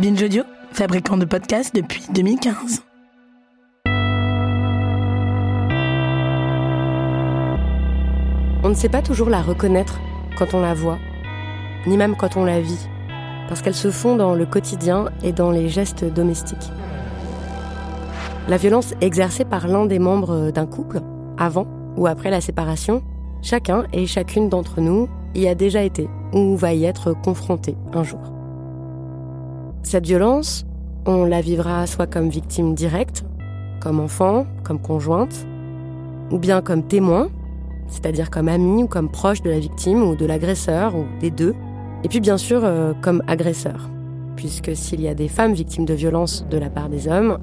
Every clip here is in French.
Binge fabricant de podcasts depuis 2015. On ne sait pas toujours la reconnaître quand on la voit, ni même quand on la vit, parce qu'elle se fond dans le quotidien et dans les gestes domestiques. La violence exercée par l'un des membres d'un couple, avant ou après la séparation, chacun et chacune d'entre nous y a déjà été ou va y être confronté un jour. Cette violence, on la vivra soit comme victime directe, comme enfant, comme conjointe, ou bien comme témoin, c'est-à-dire comme ami ou comme proche de la victime ou de l'agresseur ou des deux, et puis bien sûr euh, comme agresseur, puisque s'il y a des femmes victimes de violences de la part des hommes,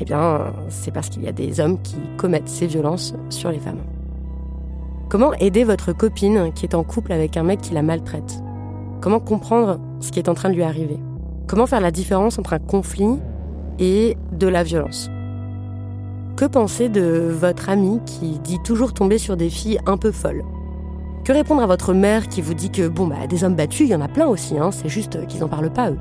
eh bien c'est parce qu'il y a des hommes qui commettent ces violences sur les femmes. Comment aider votre copine qui est en couple avec un mec qui la maltraite? Comment comprendre ce qui est en train de lui arriver? Comment faire la différence entre un conflit et de la violence? Que penser de votre ami qui dit toujours tomber sur des filles un peu folles? Que répondre à votre mère qui vous dit que bon bah des hommes battus, il y en a plein aussi, hein, c'est juste qu'ils n'en parlent pas eux?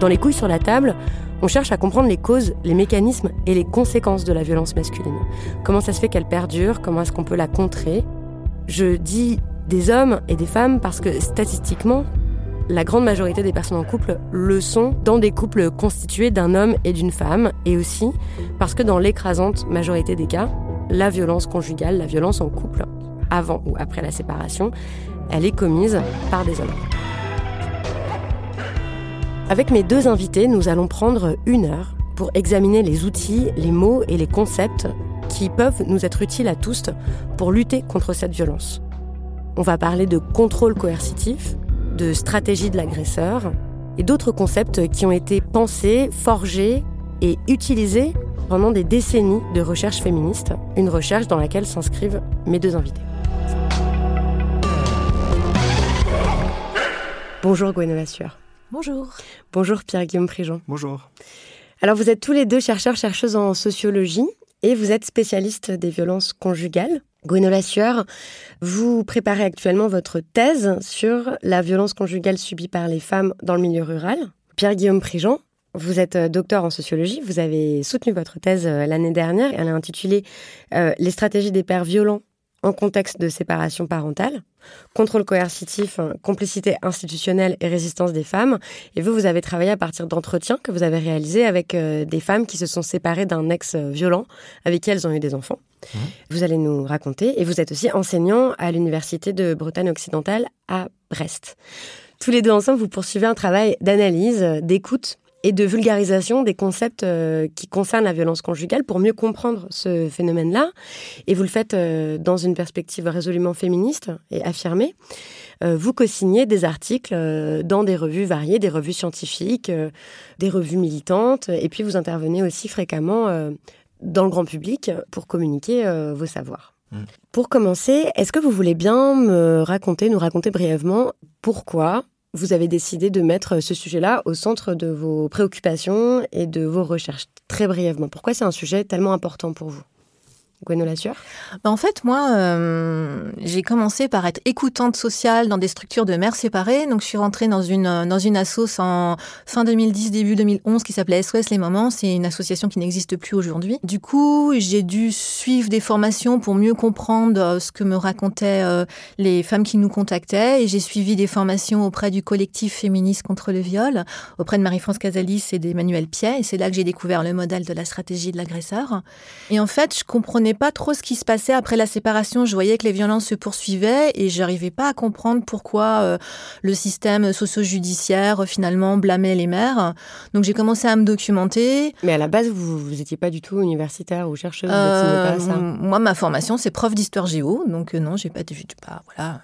Dans les couilles sur la table, on cherche à comprendre les causes, les mécanismes et les conséquences de la violence masculine. Comment ça se fait qu'elle perdure Comment est-ce qu'on peut la contrer? Je dis des hommes et des femmes parce que statistiquement, la grande majorité des personnes en couple le sont dans des couples constitués d'un homme et d'une femme, et aussi parce que dans l'écrasante majorité des cas, la violence conjugale, la violence en couple, avant ou après la séparation, elle est commise par des hommes. Avec mes deux invités, nous allons prendre une heure pour examiner les outils, les mots et les concepts qui peuvent nous être utiles à tous pour lutter contre cette violence. On va parler de contrôle coercitif, de stratégie de l'agresseur et d'autres concepts qui ont été pensés, forgés et utilisés pendant des décennies de recherche féministe, une recherche dans laquelle s'inscrivent mes deux invités. Bonjour Gwenola Sueur. Bonjour. Bonjour Pierre-Guillaume Prigent. Bonjour. Alors vous êtes tous les deux chercheurs, chercheuses en sociologie et vous êtes spécialiste des violences conjugales. Gwenola Sueur, vous préparez actuellement votre thèse sur la violence conjugale subie par les femmes dans le milieu rural. Pierre-Guillaume Prigent, vous êtes docteur en sociologie, vous avez soutenu votre thèse euh, l'année dernière, elle est intitulée euh, Les stratégies des pères violents en contexte de séparation parentale, contrôle coercitif, hein, complicité institutionnelle et résistance des femmes. Et vous, vous avez travaillé à partir d'entretiens que vous avez réalisés avec euh, des femmes qui se sont séparées d'un ex violent avec qui elles ont eu des enfants. Mmh. Vous allez nous raconter. Et vous êtes aussi enseignant à l'Université de Bretagne occidentale à Brest. Tous les deux ensemble, vous poursuivez un travail d'analyse, d'écoute et de vulgarisation des concepts euh, qui concernent la violence conjugale pour mieux comprendre ce phénomène-là. Et vous le faites euh, dans une perspective résolument féministe et affirmée. Euh, vous co-signez des articles dans des revues variées, des revues scientifiques, des revues militantes, et puis vous intervenez aussi fréquemment dans le grand public pour communiquer vos savoirs. Mmh. Pour commencer, est-ce que vous voulez bien me raconter, nous raconter brièvement pourquoi vous avez décidé de mettre ce sujet-là au centre de vos préoccupations et de vos recherches. Très brièvement, pourquoi c'est un sujet tellement important pour vous? Gwenola bah, En fait, moi, euh, j'ai commencé par être écoutante sociale dans des structures de mères séparées. Donc, je suis rentrée dans une, dans une assoce en fin 2010, début 2011 qui s'appelait SOS Les Moments. C'est une association qui n'existe plus aujourd'hui. Du coup, j'ai dû suivre des formations pour mieux comprendre euh, ce que me racontaient euh, les femmes qui nous contactaient. Et j'ai suivi des formations auprès du collectif féministe contre le viol, auprès de Marie-France Casalis et d'Emmanuel Piet. Et c'est là que j'ai découvert le modèle de la stratégie de l'agresseur. Et en fait, je comprenais pas trop ce qui se passait après la séparation. Je voyais que les violences se poursuivaient et j'arrivais pas à comprendre pourquoi euh, le système socio-judiciaire finalement blâmait les mères. Donc j'ai commencé à me documenter. Mais à la base, vous n'étiez pas du tout universitaire ou chercheuse. Euh, pas ça? Moi, ma formation, c'est prof d'histoire géo. Donc euh, non, j'ai pas, pas voilà.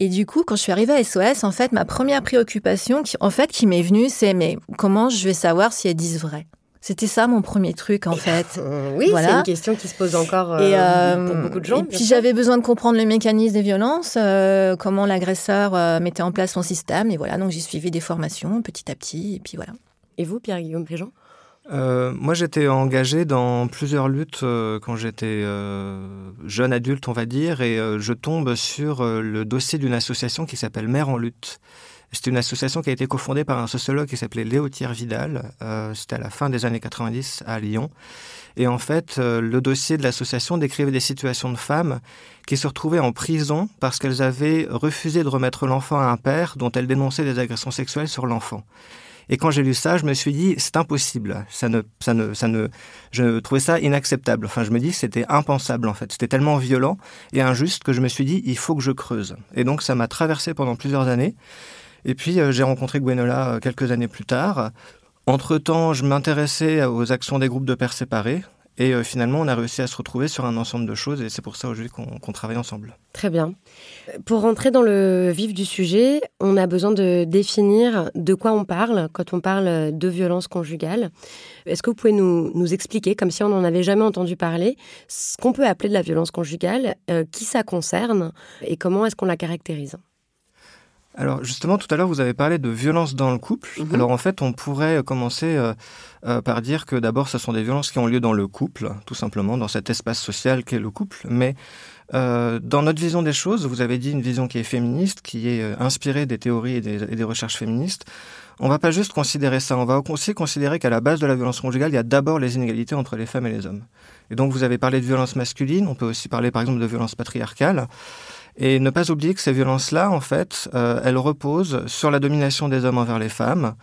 Et du coup, quand je suis arrivée à SOS, en fait, ma première préoccupation, qui, en fait, qui m'est venue, c'est mais comment je vais savoir si elles disent vrai c'était ça mon premier truc en fait. Euh, oui, c'est une question qui se pose encore euh, pour euh, beaucoup de gens. Et puis j'avais besoin de comprendre le mécanisme des violences, comment l'agresseur mettait en place son système. Et voilà, donc j'ai suivi des formations petit à petit. Et puis voilà. Et vous, Pierre-Guillaume Préjean? Euh, moi, j'étais engagé dans plusieurs luttes euh, quand j'étais euh, jeune adulte, on va dire, et je tombe sur le dossier d'une association qui s'appelle Mère en lutte. C'était une association qui a été cofondée par un sociologue qui s'appelait Léotier Vidal. C'était à la fin des années 90 à Lyon. Et en fait, le dossier de l'association décrivait des situations de femmes qui se retrouvaient en prison parce qu'elles avaient refusé de remettre l'enfant à un père dont elles dénonçaient des agressions sexuelles sur l'enfant. Et quand j'ai lu ça, je me suis dit, c'est impossible. Ça ne, ça ne, ça ne, je trouvais ça inacceptable. Enfin, je me dis, c'était impensable, en fait. C'était tellement violent et injuste que je me suis dit, il faut que je creuse. Et donc, ça m'a traversé pendant plusieurs années. Et puis, euh, j'ai rencontré Gwenola euh, quelques années plus tard. Entre-temps, je m'intéressais aux actions des groupes de pères séparés. Et euh, finalement, on a réussi à se retrouver sur un ensemble de choses et c'est pour ça aujourd'hui qu'on travaille ensemble. Très bien. Pour rentrer dans le vif du sujet, on a besoin de définir de quoi on parle quand on parle de violence conjugale. Est-ce que vous pouvez nous, nous expliquer, comme si on n'en avait jamais entendu parler, ce qu'on peut appeler de la violence conjugale, qui ça concerne et comment est-ce qu'on la caractérise? Alors justement, tout à l'heure, vous avez parlé de violence dans le couple. Mhm. Alors en fait, on pourrait commencer euh, euh, par dire que d'abord, ce sont des violences qui ont lieu dans le couple, tout simplement, dans cet espace social qu'est le couple. Mais euh, dans notre vision des choses, vous avez dit une vision qui est féministe, qui est inspirée des théories et des, et des recherches féministes. On va pas juste considérer ça, on va aussi considérer qu'à la base de la violence conjugale, il y a d'abord les inégalités entre les femmes et les hommes. Et donc vous avez parlé de violence masculine, on peut aussi parler par exemple de violence patriarcale. Et ne pas oublier que ces violences-là, en fait, euh, elles reposent sur la domination des hommes envers les femmes,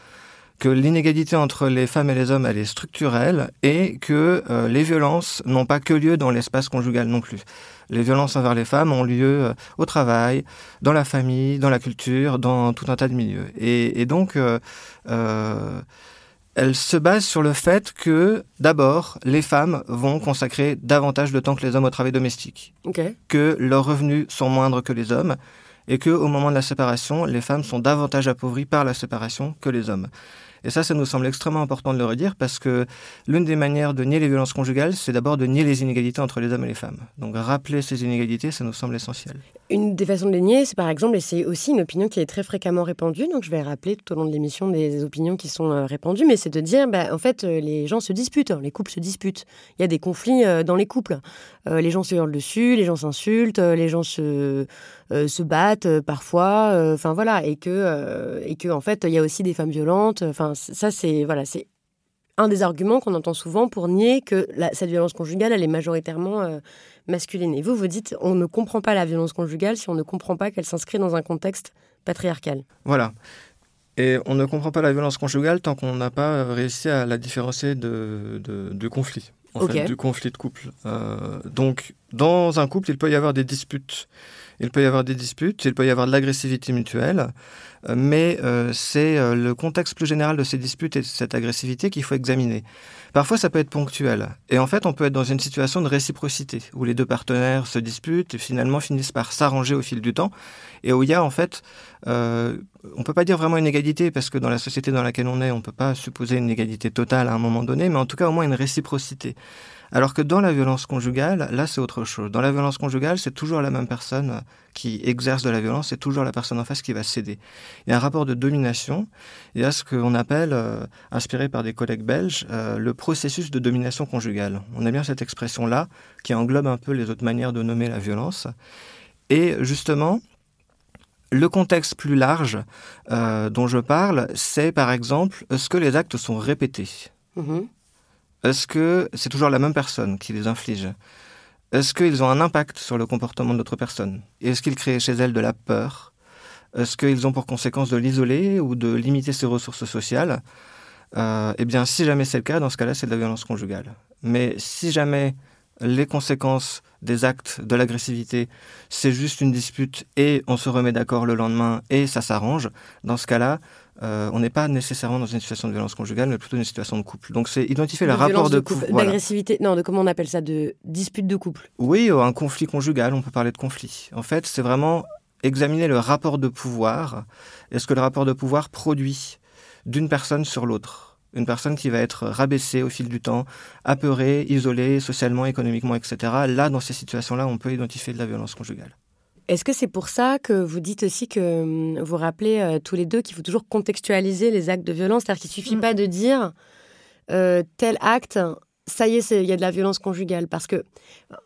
que l'inégalité entre les femmes et les hommes, elle est structurelle, et que euh, les violences n'ont pas que lieu dans l'espace conjugal non plus. Les violences envers les femmes ont lieu euh, au travail, dans la famille, dans la culture, dans tout un tas de milieux. Et, et donc, elle se base sur le fait que, d'abord, les femmes vont consacrer davantage de temps que les hommes au travail domestique, que leurs revenus sont moindres que les hommes, et que au moment de la séparation, les femmes sont davantage appauvries par la séparation que les hommes. Et ça, ça nous semble extrêmement important de le redire parce que l'une des manières de nier les violences conjugales, c'est d'abord de nier les inégalités entre les hommes et les femmes. Donc rappeler ces inégalités, ça nous semble essentiel. Une des façons de les nier, c'est par exemple, et c'est aussi une opinion qui est très fréquemment répandue, donc je vais rappeler tout au long de l'émission des opinions qui sont euh, répandues, mais c'est de dire, bah, en fait, euh, les gens se disputent, hein, les couples se disputent. Il y a des conflits euh, dans les couples. les gens se hurlent dessus, les gens s'insultent, les gens se, se battent parfois, enfin voilà, et que, et que en fait, il y a aussi des femmes violentes. Enfin, ça, c'est voilà, c'est un des arguments qu'on entend souvent pour nier que cette violence conjugale, elle est majoritairement euh, masculine. Et vous, vous dites, on ne comprend pas la violence conjugale si on ne comprend pas qu'elle s'inscrit dans un contexte patriarcal. Voilà. Et on ne comprend pas la violence conjugale tant qu'on n'a pas réussi à la différencier de, de, conflit, en fait, du conflit de couple. Euh, donc, dans un couple, il peut y avoir des disputes il peut y avoir des disputes, il peut y avoir de l'agressivité mutuelle, mais euh, c'est euh, le contexte plus général de ces disputes et de cette agressivité qu'il faut examiner. Parfois, ça peut être ponctuel. Et en fait, on peut être dans une situation de réciprocité, où les deux partenaires se disputent et finalement finissent par s'arranger au fil du temps, et où il y a en fait, euh, on peut pas dire vraiment une égalité, parce que dans la société dans laquelle on est, on peut pas supposer une égalité totale à un moment donné, mais en tout cas au moins une réciprocité. Alors que dans la violence conjugale, là, c'est autre chose. Dans la violence conjugale, c'est toujours la même personne qui exerce de la violence, c'est toujours la personne en face qui va céder. Il y a un rapport de domination, il y a ce qu'on appelle, euh, inspiré par des collègues belges, euh, le processus de domination conjugale. On a bien cette expression-là qui englobe un peu les autres manières de nommer la violence. Et justement, le contexte plus large euh, dont je parle, c'est par exemple, est-ce que les actes sont répétés mm-hmm. Est-ce que c'est toujours la même personne qui les inflige? Est-ce qu'ils ont un impact sur le comportement de l'autre personne Est-ce qu'ils créent chez elle de la peur? Est-ce qu'ils ont pour conséquence de l'isoler ou de limiter ses ressources sociales? Euh, Eh bien, si jamais c'est le cas, dans ce cas-là, c'est de la violence conjugale. Mais si jamais les conséquences des actes de l'agressivité, c'est juste une dispute et on se remet d'accord le lendemain et ça s'arrange, dans ce cas-là, euh, on n'est pas nécessairement dans une situation de violence conjugale, mais plutôt une situation de couple. Donc c'est identifier le rapport de, couple. D'agressivité, non, de comment on appelle ça, de dispute de couple. Oui, un conflit conjugal, on peut parler de conflit. En fait, c'est vraiment examiner le rapport de pouvoir. Est-ce que le rapport de pouvoir produit d'une personne sur l'autre une personne qui va être rabaissée au fil du temps, apeurée, isolée socialement, économiquement, etc. Là, dans ces situations-là, on peut identifier de la violence conjugale. est-ce que c'est pour ça que vous dites aussi que hum, vous rappelez tous les deux qu'il faut toujours contextualiser les actes de violence? C'est-à-dire qu'il ne suffit mm. pas de dire tel acte ça y est, il y a de la violence conjugale. Parce que,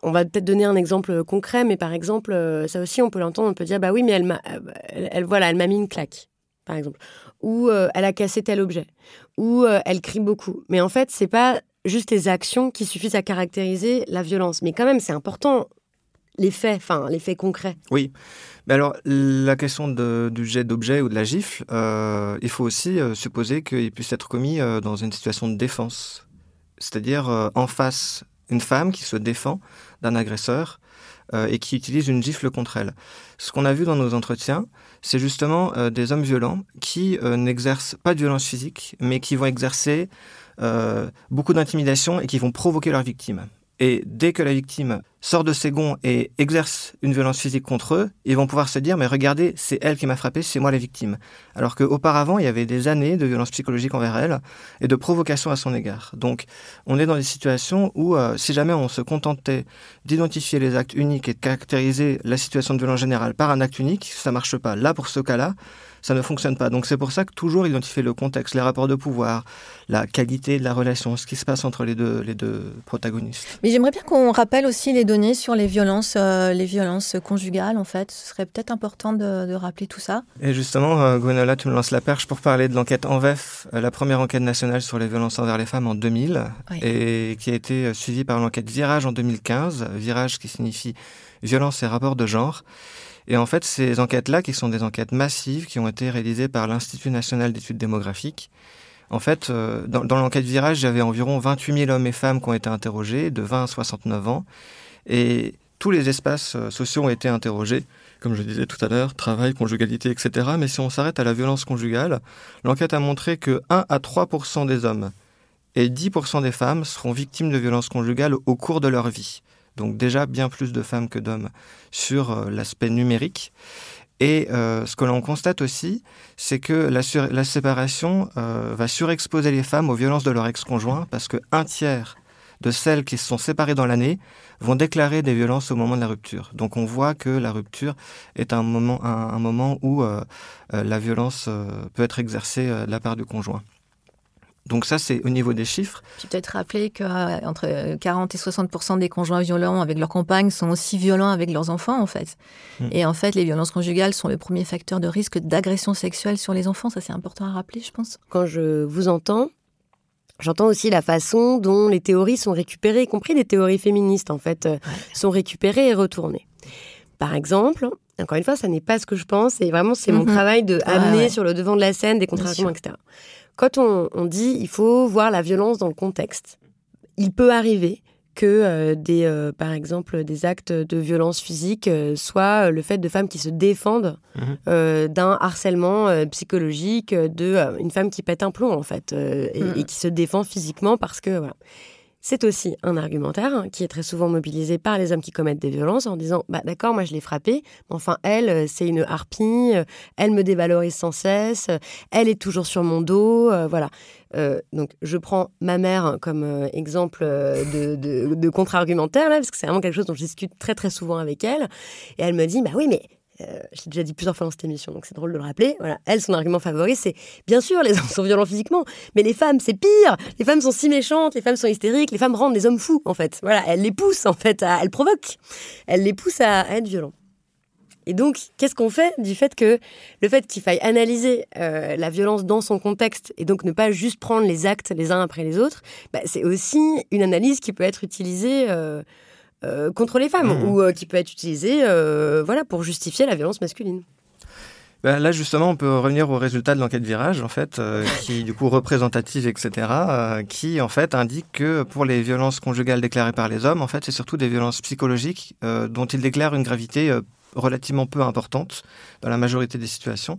on va peut-être donner un exemple concret, mais par exemple, euh, ça aussi, on peut l'entendre, on peut dire, bah oui, mais elle m'a, elle, voilà, elle m'a mis une claque, par exemple. Ou euh, elle a cassé tel objet. Ou euh, elle crie beaucoup. Mais en fait, c'est pas juste les actions qui suffisent à caractériser la violence. Mais quand même, c'est important les faits, enfin les faits concrets. Oui, mais alors la question du jet d'objet ou de la gifle, il faut aussi supposer qu'il puisse être commis dans une situation de défense c'est-à-dire euh, en face une femme qui se défend d'un agresseur euh, et qui utilise une gifle contre elle. Ce qu'on a vu dans nos entretiens, c'est justement euh, des hommes violents qui n'exercent pas de violence physique, mais qui vont exercer beaucoup d'intimidation et qui vont provoquer leurs victimes. Et dès que la victime sort de ses gonds et exerce une violence physique contre eux, ils vont pouvoir se dire mais regardez, c'est elle qui m'a frappé, c'est moi la victime. Alors qu'auparavant, il y avait des années de violence psychologique envers elle et de provocation à son égard. Donc on est dans des situations où euh, si jamais on se contentait d'identifier les actes uniques et de caractériser la situation de violence générale par un acte unique, ça marche pas. Là, pour ce cas-là, ça ne fonctionne pas. Donc c'est pour ça que toujours identifier le contexte, les rapports de pouvoir, la qualité de la relation, ce qui se passe entre les deux, les deux protagonistes. Mais j'aimerais bien qu'on rappelle aussi les données sur les violences, euh, les violences conjugales, en fait. Ce serait peut-être important de, rappeler tout ça. Et justement, euh, Gwenola, tu me lances la perche pour parler de l'enquête ENVEF, euh, la première enquête nationale sur les violences envers les femmes en 2000, et qui a été suivie par l'enquête Virage en 2015, Virage qui signifie violence et rapport de genre. Et en fait, ces enquêtes-là, qui sont des enquêtes massives, qui ont été réalisées par l'Institut national d'études démographiques, en fait, euh, dans, l'enquête Virage, j'avais environ 28 000 hommes et femmes qui ont été interrogés, de 20 à 69 ans, et tous les espaces euh, sociaux ont été interrogés, comme je disais tout à l'heure, travail, conjugalité, etc. Mais si on s'arrête à la violence conjugale, l'enquête a montré que 1 à 3% des hommes et 10% des femmes seront victimes de violences conjugales au cours de leur vie donc déjà bien plus de femmes que d'hommes sur euh, l'aspect numérique. Et euh, ce que l'on constate aussi, c'est que la, séparation euh, va surexposer les femmes aux violences de leur ex-conjoint, parce qu'un tiers de celles qui se sont séparées dans l'année vont déclarer des violences au moment de la rupture. Donc on voit que la rupture est un moment, un moment où la violence peut être exercée de la part du conjoint. Donc ça, c'est au niveau des chiffres. Puis peut-être rappeler qu'entre 40 et 60% des conjoints violents avec leurs compagnes sont aussi violents avec leurs enfants, en fait. Hmm. Et en fait, les violences conjugales sont le premier facteur de risque d'agression sexuelle sur les enfants. Ça, c'est important à rappeler, je pense. Quand je vous entends, J'entends aussi la façon dont les théories sont récupérées, y compris les théories féministes, en fait, euh, sont récupérées et retournées. Par exemple, encore une fois, ça n'est pas ce que je pense, et vraiment, c'est mon mhm. travail de amener sur le devant de la scène des contre etc. Quand on, dit il faut voir la violence dans le contexte, il peut arriver que euh, des, euh, par exemple, des actes de violence physique euh, soient le fait de femmes qui se défendent mhm. d'un harcèlement psychologique, de une femme qui pète un plomb en fait, et, mhm. et, qui se défend physiquement parce que voilà. C'est aussi un argumentaire qui est très souvent mobilisé par les hommes qui commettent des violences en disant bah d'accord moi je l'ai frappée mais enfin elle euh, c'est une harpie euh, elle me dévalorise sans cesse euh, elle est toujours sur mon dos voilà. Donc je prends ma mère comme exemple de, de contre-argumentaire là parce que c'est vraiment quelque chose dont je discute très très souvent avec elle et elle me dit bah oui mais euh, je l'ai déjà dit plusieurs fois dans cette émission, donc c'est drôle de le rappeler. Voilà, elle, son argument favori, c'est bien sûr, les hommes sont violents physiquement, mais les femmes, c'est pire. Les femmes sont si méchantes, les femmes sont hystériques, les femmes rendent les hommes fous, en fait. Voilà, elle les pousse, en fait, à, elle provoque, elle les pousse à, être violents. Et donc, qu'est-ce qu'on fait du fait que le fait qu'il faille analyser euh, la violence dans son contexte et donc ne pas juste prendre les actes les uns après les autres, bah, c'est aussi une analyse qui peut être utilisée. Euh, euh, contre les femmes mmh. ou euh, qui peut être utilisé euh, voilà, pour justifier la violence masculine. Ben là, justement, on peut revenir au résultat de l'enquête Virage, en fait, qui du coup représentative, etc., qui en fait indique que pour les violences conjugales déclarées par les hommes, en fait, c'est surtout des violences psychologiques dont ils déclarent une gravité relativement peu importante dans la majorité des situations.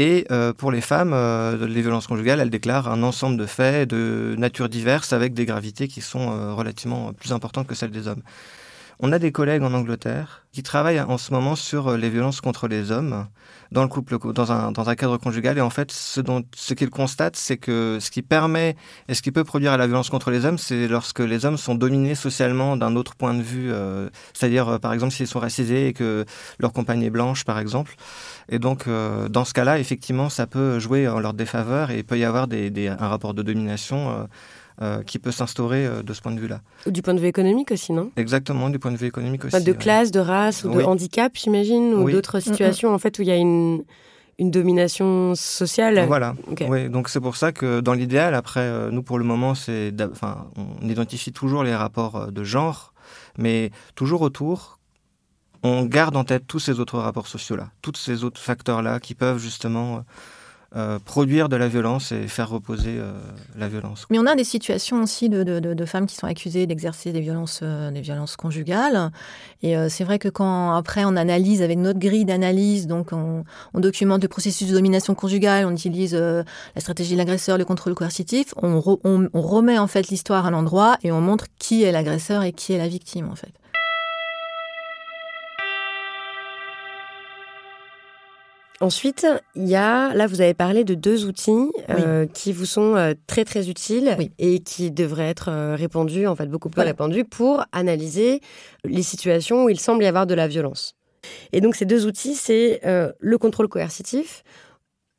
Et euh, pour les femmes, euh, les violences conjugales, elles déclarent un ensemble de faits de nature diverse avec des gravités qui sont euh, relativement plus importantes que celles des hommes. On a des collègues en Angleterre qui travaillent en ce moment sur les violences contre les hommes dans le couple, dans un, cadre conjugal. Et en fait, ce, ce qu'ils constatent, c'est que ce qui permet et ce qui peut produire la violence contre les hommes, c'est lorsque les hommes sont dominés socialement d'un autre point de vue, euh, c'est-à-dire, euh, par exemple, s'ils sont racisés et que leur compagne est blanche, par exemple. Et donc, euh, dans ce cas-là, effectivement, ça peut jouer en leur défaveur et il peut y avoir des, des, un rapport de domination euh, qui peut s'instaurer euh, de ce point de vue-là. Du point de vue économique aussi, non? Exactement, du point de vue économique aussi. de classe, de race ou de handicap, j'imagine, ou d'autres situations en fait où il y a une, une domination sociale. Voilà. Oui, donc c'est pour ça que dans l'idéal, après, euh, nous pour le moment, c'est, enfin, on identifie toujours les rapports de genre, mais toujours autour, on garde en tête tous ces autres rapports sociaux-là, tous ces autres facteurs-là qui peuvent justement euh, produire de la violence et faire reposer euh, la violence. Mais on a des situations aussi de, femmes qui sont accusées d'exercer des violences, euh, des violences conjugales. Et c'est vrai que quand après on analyse avec notre grille d'analyse, donc on, documente le processus de domination conjugale, on utilise la stratégie de l'agresseur, le contrôle coercitif, on, on, on remet en fait l'histoire à l'endroit et on montre qui est l'agresseur et qui est la victime en fait. Ensuite, il y a, là, vous avez parlé de deux outils euh, qui vous sont euh, très très utiles et qui devraient être euh, répandus, en fait beaucoup plus répandus, pour analyser les situations où il semble y avoir de la violence. Et donc ces deux outils, c'est le contrôle coercitif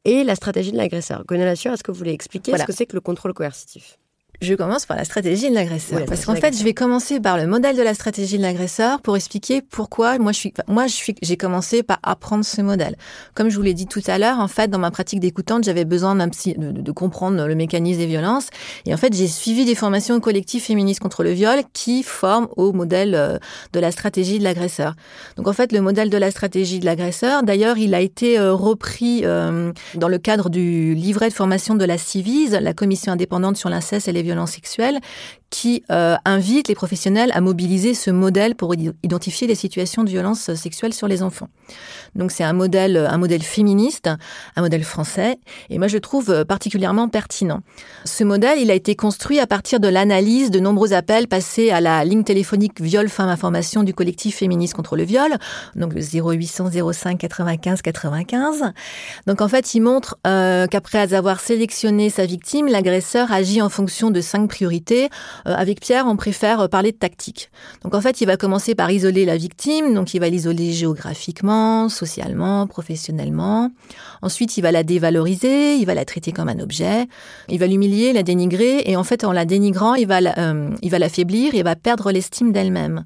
et la stratégie de l'agresseur. Gonalassure, est-ce que vous voulez expliquer ce que c'est que le contrôle coercitif? Je commence par la stratégie de l'agresseur. parce qu'en fait, je vais commencer par le modèle de la stratégie de l'agresseur pour expliquer pourquoi moi je suis, moi je suis, j'ai commencé par apprendre ce modèle. Comme je vous l'ai dit tout à l'heure, en fait, dans ma pratique d'écoutante, j'avais besoin d'un psy, de, de, comprendre le mécanisme des violences. Et en fait, j'ai suivi des formations au collectif féministe contre le viol qui forment au modèle euh, de la stratégie de l'agresseur. Donc en fait, le modèle de la stratégie de l'agresseur, d'ailleurs, il a été euh, repris euh, dans le cadre du livret de formation de la CIVIS, la commission indépendante sur l'inceste et les violences sexuelles qui euh, invite les professionnels à mobiliser ce modèle pour identifier les situations de violence sexuelle sur les enfants. Donc c'est un modèle, un modèle féministe, un modèle français, et moi je trouve euh, particulièrement pertinent. Ce modèle, il a été construit à partir de l'analyse de nombreux appels passés à la ligne téléphonique Viol Femmes Information du collectif féministe contre le viol, donc le 0800 05 95 95. Donc en fait, il montre euh, qu'après avoir sélectionné sa victime, l'agresseur agit en fonction de cinq priorités avec Pierre, on préfère euh, parler de tactique. Donc en fait, il va commencer par isoler la victime, donc il va l'isoler géographiquement, socialement, professionnellement. Ensuite, il va la dévaloriser, il va la traiter comme un objet, il va l'humilier, la dénigrer, et en fait, en la dénigrant, il va euh, l'affaiblir, il va perdre l'estime d'elle-même.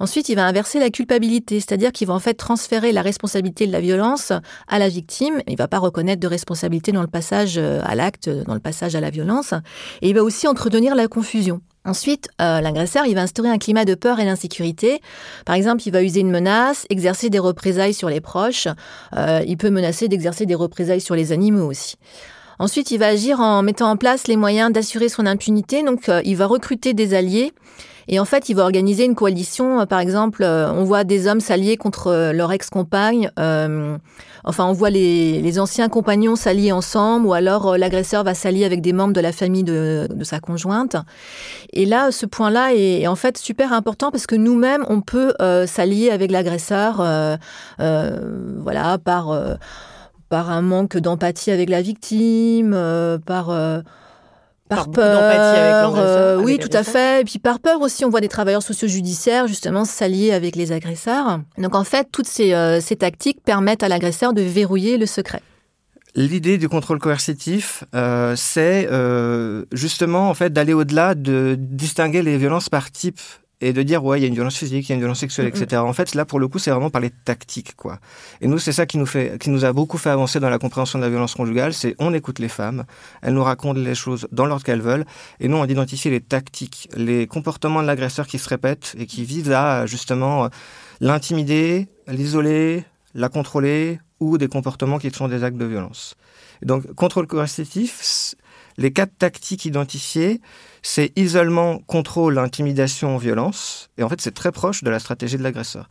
Ensuite, il va inverser la culpabilité, c'est-à-dire qu'il va en fait transférer la responsabilité de la violence à la victime. Il va pas reconnaître de responsabilité dans le passage à l'acte, dans le passage à la violence. Et il va aussi entretenir la confusion. Ensuite, euh, l'agresseur, il va instaurer un climat de peur et d'insécurité. Par exemple, il va user une menace, exercer des représailles sur les proches. Euh, il peut menacer d'exercer des représailles sur les animaux aussi. Ensuite, il va agir en mettant en place les moyens d'assurer son impunité. Donc, euh, il va recruter des alliés et en fait, il va organiser une coalition. Euh, par exemple, euh, on voit des hommes s'allier contre euh, leur ex-compagne. enfin, on voit les, anciens compagnons s'allier ensemble, ou alors l'agresseur va s'allier avec des membres de la famille de, sa conjointe. Et là, ce point-là est, en fait super important parce que nous-mêmes, on peut s'allier avec l'agresseur, voilà, par par un manque d'empathie avec la victime, par par, peur, euh, oui, tout à fait. Et puis par peur aussi, on voit des travailleurs sociaux judiciaires justement s'allier avec les agresseurs. Donc en fait, toutes ces, euh, ces tactiques permettent à l'agresseur de verrouiller le secret. L'idée du contrôle coercitif, euh, c'est justement en fait d'aller au-delà de distinguer les violences par type et de dire ouais il y a une violence physique, il y a une violence sexuelle, etc. En fait là pour le coup c'est vraiment parler de tactique quoi. Et nous c'est ça qui nous fait, qui nous a beaucoup fait avancer dans la compréhension de la violence conjugale, c'est on écoute les femmes, elles nous racontent les choses dans l'ordre qu'elles veulent, et nous on identifie les tactiques, les comportements de l'agresseur qui se répètent et qui visent à justement l'intimider, l'isoler, la contrôler ou des comportements qui sont des actes de violence. Donc contrôle coercitif, les quatre tactiques identifiées, c'est isolement, contrôle, intimidation, violence. Et en fait, c'est très proche de la stratégie de l'agresseur.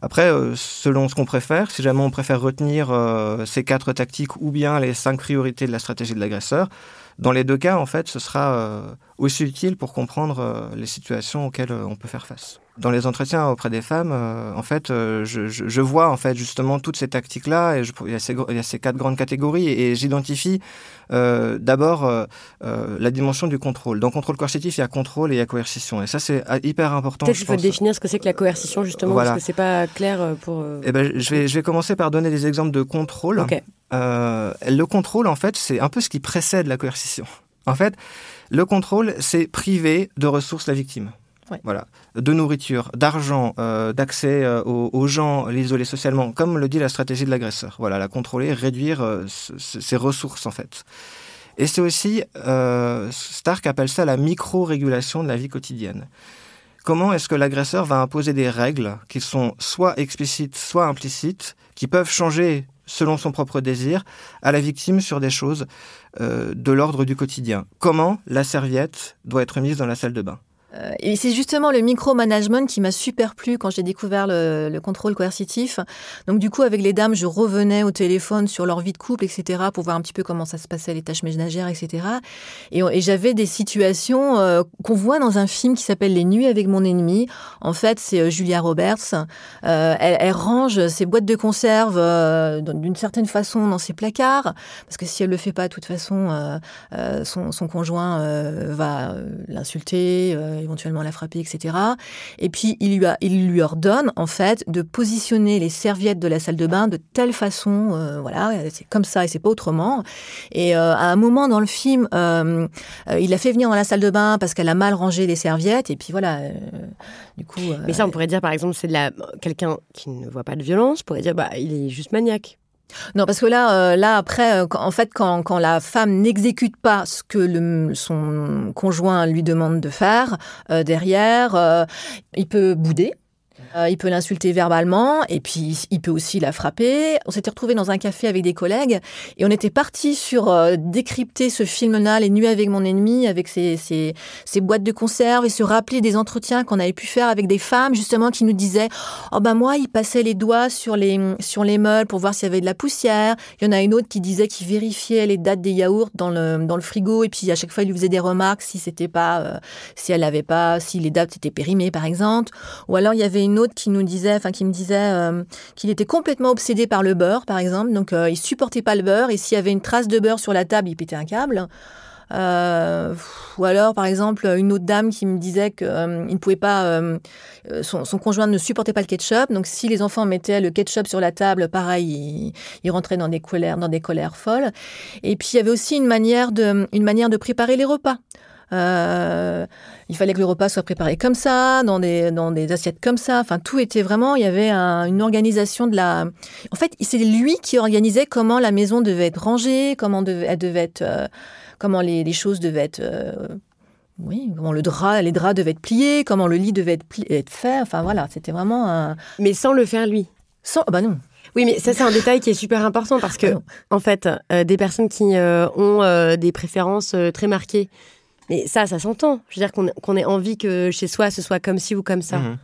Après, euh, selon ce qu'on préfère, si jamais on préfère retenir euh, ces quatre tactiques ou bien les cinq priorités de la stratégie de l'agresseur, dans les deux cas, en fait, ce sera euh, aussi utile pour comprendre les situations auxquelles on peut faire face. Dans les entretiens auprès des femmes, euh, en fait, euh, je, je, vois en fait justement toutes ces tactiques-là. Et il, y a ces, il y a ces quatre grandes catégories et, j'identifie euh, d'abord la dimension du contrôle. Dans contrôle coercitif, il y a contrôle et il y a coercition. Et ça, c'est hyper important. Peut-être qu'il faut définir ce que c'est que la coercition justement, parce que c'est pas clair pour. Eh ben, je vais, je vais commencer par donner des exemples de contrôle. le contrôle, en fait, c'est un peu ce qui précède la coercition. En fait, le contrôle, c'est priver de ressources la victime. Voilà, de nourriture, d'argent, euh, d'accès euh, aux, gens, l'isoler socialement, comme le dit la stratégie de l'agresseur. Voilà, la contrôler, réduire euh, ses ressources en fait. Et c'est aussi, Stark appelle ça la micro-régulation de la vie quotidienne. Comment est-ce que l'agresseur va imposer des règles qui sont soit explicites, soit implicites, qui peuvent changer selon son propre désir, à la victime sur des choses de l'ordre du quotidien? Comment la serviette doit être mise dans la salle de bain? euh, et c'est justement le micromanagement qui m'a super plu quand j'ai découvert le, contrôle coercitif. Donc du coup, avec les dames, je revenais au téléphone sur leur vie de couple, etc., pour voir un petit peu comment ça se passait, les tâches ménagères, etc. Et, j'avais des situations euh, qu'on voit dans un film qui s'appelle Les Nuits avec mon ennemi. En fait, c'est euh, Julia Roberts. elle, range ses boîtes de conserve d'une certaine façon dans ses placards, parce que si elle le fait pas, de toute façon, son, conjoint va l'insulter éventuellement la frapper, etc. Et puis il lui, a, il lui ordonne en fait de positionner les serviettes de la salle de bain de telle façon, euh, voilà, c'est comme ça et c'est pas autrement. Et euh, à un moment dans le film, euh, il a fait venir dans la salle de bain parce qu'elle a mal rangé les serviettes et puis voilà. du coup. Mais ça, on pourrait dire par exemple, c'est de la quelqu'un qui ne voit pas de violence, pourrait dire bah il est juste maniaque. Non, parce que là, euh, là après, euh, en fait, quand, quand la femme n'exécute pas ce que son conjoint lui demande de faire, euh, derrière, il peut bouder. Euh, il peut l'insulter verbalement et puis il peut aussi la frapper. On s'était retrouvé dans un café avec des collègues et on était parti sur euh, décrypter ce film-là, Les Nuits avec mon ennemi, avec ses, ses, ses, boîtes de conserve et se rappeler des entretiens qu'on avait pu faire avec des femmes justement qui nous disaient oh ben moi il passait les doigts sur les sur les meubles pour voir s'il y avait de la poussière. Il y en a une autre qui disait qu'il vérifiait les dates des yaourts dans le dans le frigo et puis à chaque fois il lui faisait des remarques si c'était pas euh, si elle n'avait pas si les dates étaient périmées par exemple. Ou alors il y avait une autre qui nous disait, enfin qui me disait euh, qu'il était complètement obsédé par le beurre, par exemple. Donc euh, il supportait pas le beurre et s'il y avait une trace de beurre sur la table, il pétait un câble. Euh, ou alors, par exemple, une autre dame qui me disait qu'il ne pouvait pas, son, conjoint ne supportait pas le ketchup. Donc, si les enfants mettaient le ketchup sur la table, pareil, il, rentrait dans des colères, dans des colères folles. Et puis, il y avait aussi une manière de, une manière de préparer les repas. Euh, il fallait que le repas soit préparé comme ça, dans des, dans des assiettes comme ça. Enfin, tout était vraiment, il y avait une organisation de la... En fait, c'est lui qui organisait comment la maison devait être rangée, comment elle devait être... Euh, comment les, les, choses devaient être... Euh, oui, comment le drap, les draps devaient être pliés, comment le lit devait être, être fait. Enfin voilà, c'était vraiment un... Mais sans le faire lui. Sans, bah non. Oui, mais ça c'est un détail qui est super important parce que, ah en fait, des personnes qui ont des préférences très marquées mais ça, ça s'entend. Je veux dire qu'on ait envie que chez soi, ce soit comme ci ou comme ça. Mhm.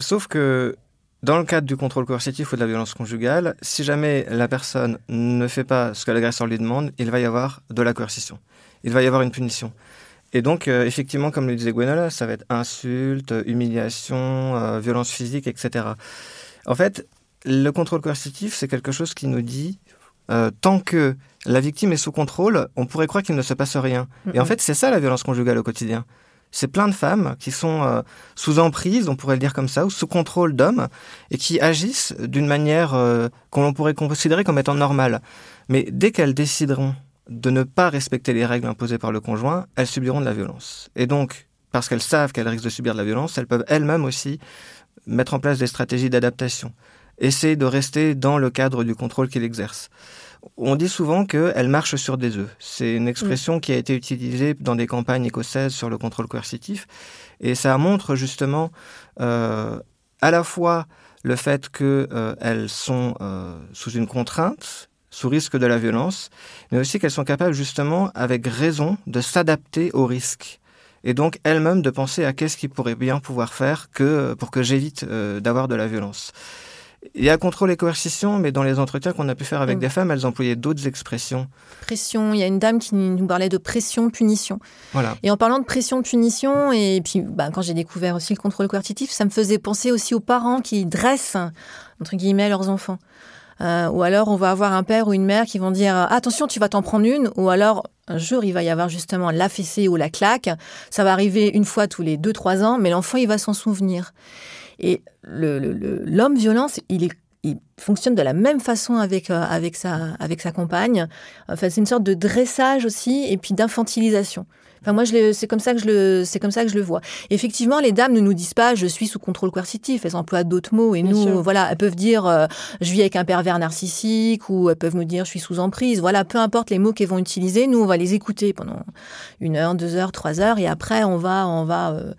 Sauf que dans le cadre du contrôle coercitif ou de la violence conjugale, si jamais la personne ne fait pas ce que l'agresseur lui demande, il va y avoir de la coercition. Il va y avoir une punition. Et donc, euh, effectivement, comme le disait Gwenola, ça va être insulte, humiliation, euh, violence physique, etc. En fait, le contrôle coercitif, c'est quelque chose qui nous dit, euh, tant que la victime est sous contrôle, on pourrait croire qu'il ne se passe rien. Et en fait, c'est ça la violence conjugale au quotidien. C'est plein de femmes qui sont euh, sous emprise, on pourrait le dire comme ça, ou sous contrôle d'hommes, et qui agissent d'une manière euh, qu'on pourrait considérer comme étant normale. Mais dès qu'elles décideront de ne pas respecter les règles imposées par le conjoint, elles subiront de la violence. Et donc, parce qu'elles savent qu'elles risquent de subir de la violence, elles peuvent elles-mêmes aussi mettre en place des stratégies d'adaptation, essayer de rester dans le cadre du contrôle qu'elles exercent. On dit souvent qu'elle marche sur des œufs. C'est une expression qui a été utilisée dans des campagnes écossaises sur le contrôle coercitif. Et ça montre justement euh, à la fois le fait qu'elles euh, sont euh, sous une contrainte, sous risque de la violence, mais aussi qu'elles sont capables justement, avec raison, de s'adapter au risque. Et donc elles-mêmes de penser à qu'est-ce qu'ils pourraient bien pouvoir faire que, pour que j'évite d'avoir de la violence. Il y a contrôle et coercition, mais dans les entretiens qu'on a pu faire avec mm. des femmes, elles employaient d'autres expressions. Pression. Il y a une dame qui nous parlait de pression-punition. Voilà. Et en parlant de pression-punition, et puis bah, quand j'ai découvert aussi le contrôle coercitif, ça me faisait penser aussi aux parents qui dressent, entre guillemets, leurs enfants. Euh, ou alors on va avoir un père ou une mère qui vont dire attention tu vas t'en prendre une ou alors un jour il va y avoir justement la fessée ou la claque ça va arriver une fois tous les deux trois ans mais l'enfant il va s'en souvenir et l'homme violence, il, fonctionne de la même façon avec, euh, avec, sa, avec sa compagne. Enfin, c'est une sorte de dressage aussi et puis d'infantilisation. Enfin, moi, c'est comme ça que je le, c'est comme ça que je le vois. Effectivement, les dames ne nous disent pas je suis sous contrôle coercitif. Elles emploient d'autres mots et nous, voilà, elles peuvent dire euh, je vis avec un pervers narcissique ou elles peuvent nous dire je suis sous emprise. Voilà, peu importe les mots qu'elles vont utiliser, nous on va les écouter pendant une heure, deux heures, trois heures et après on va, on va. Euh,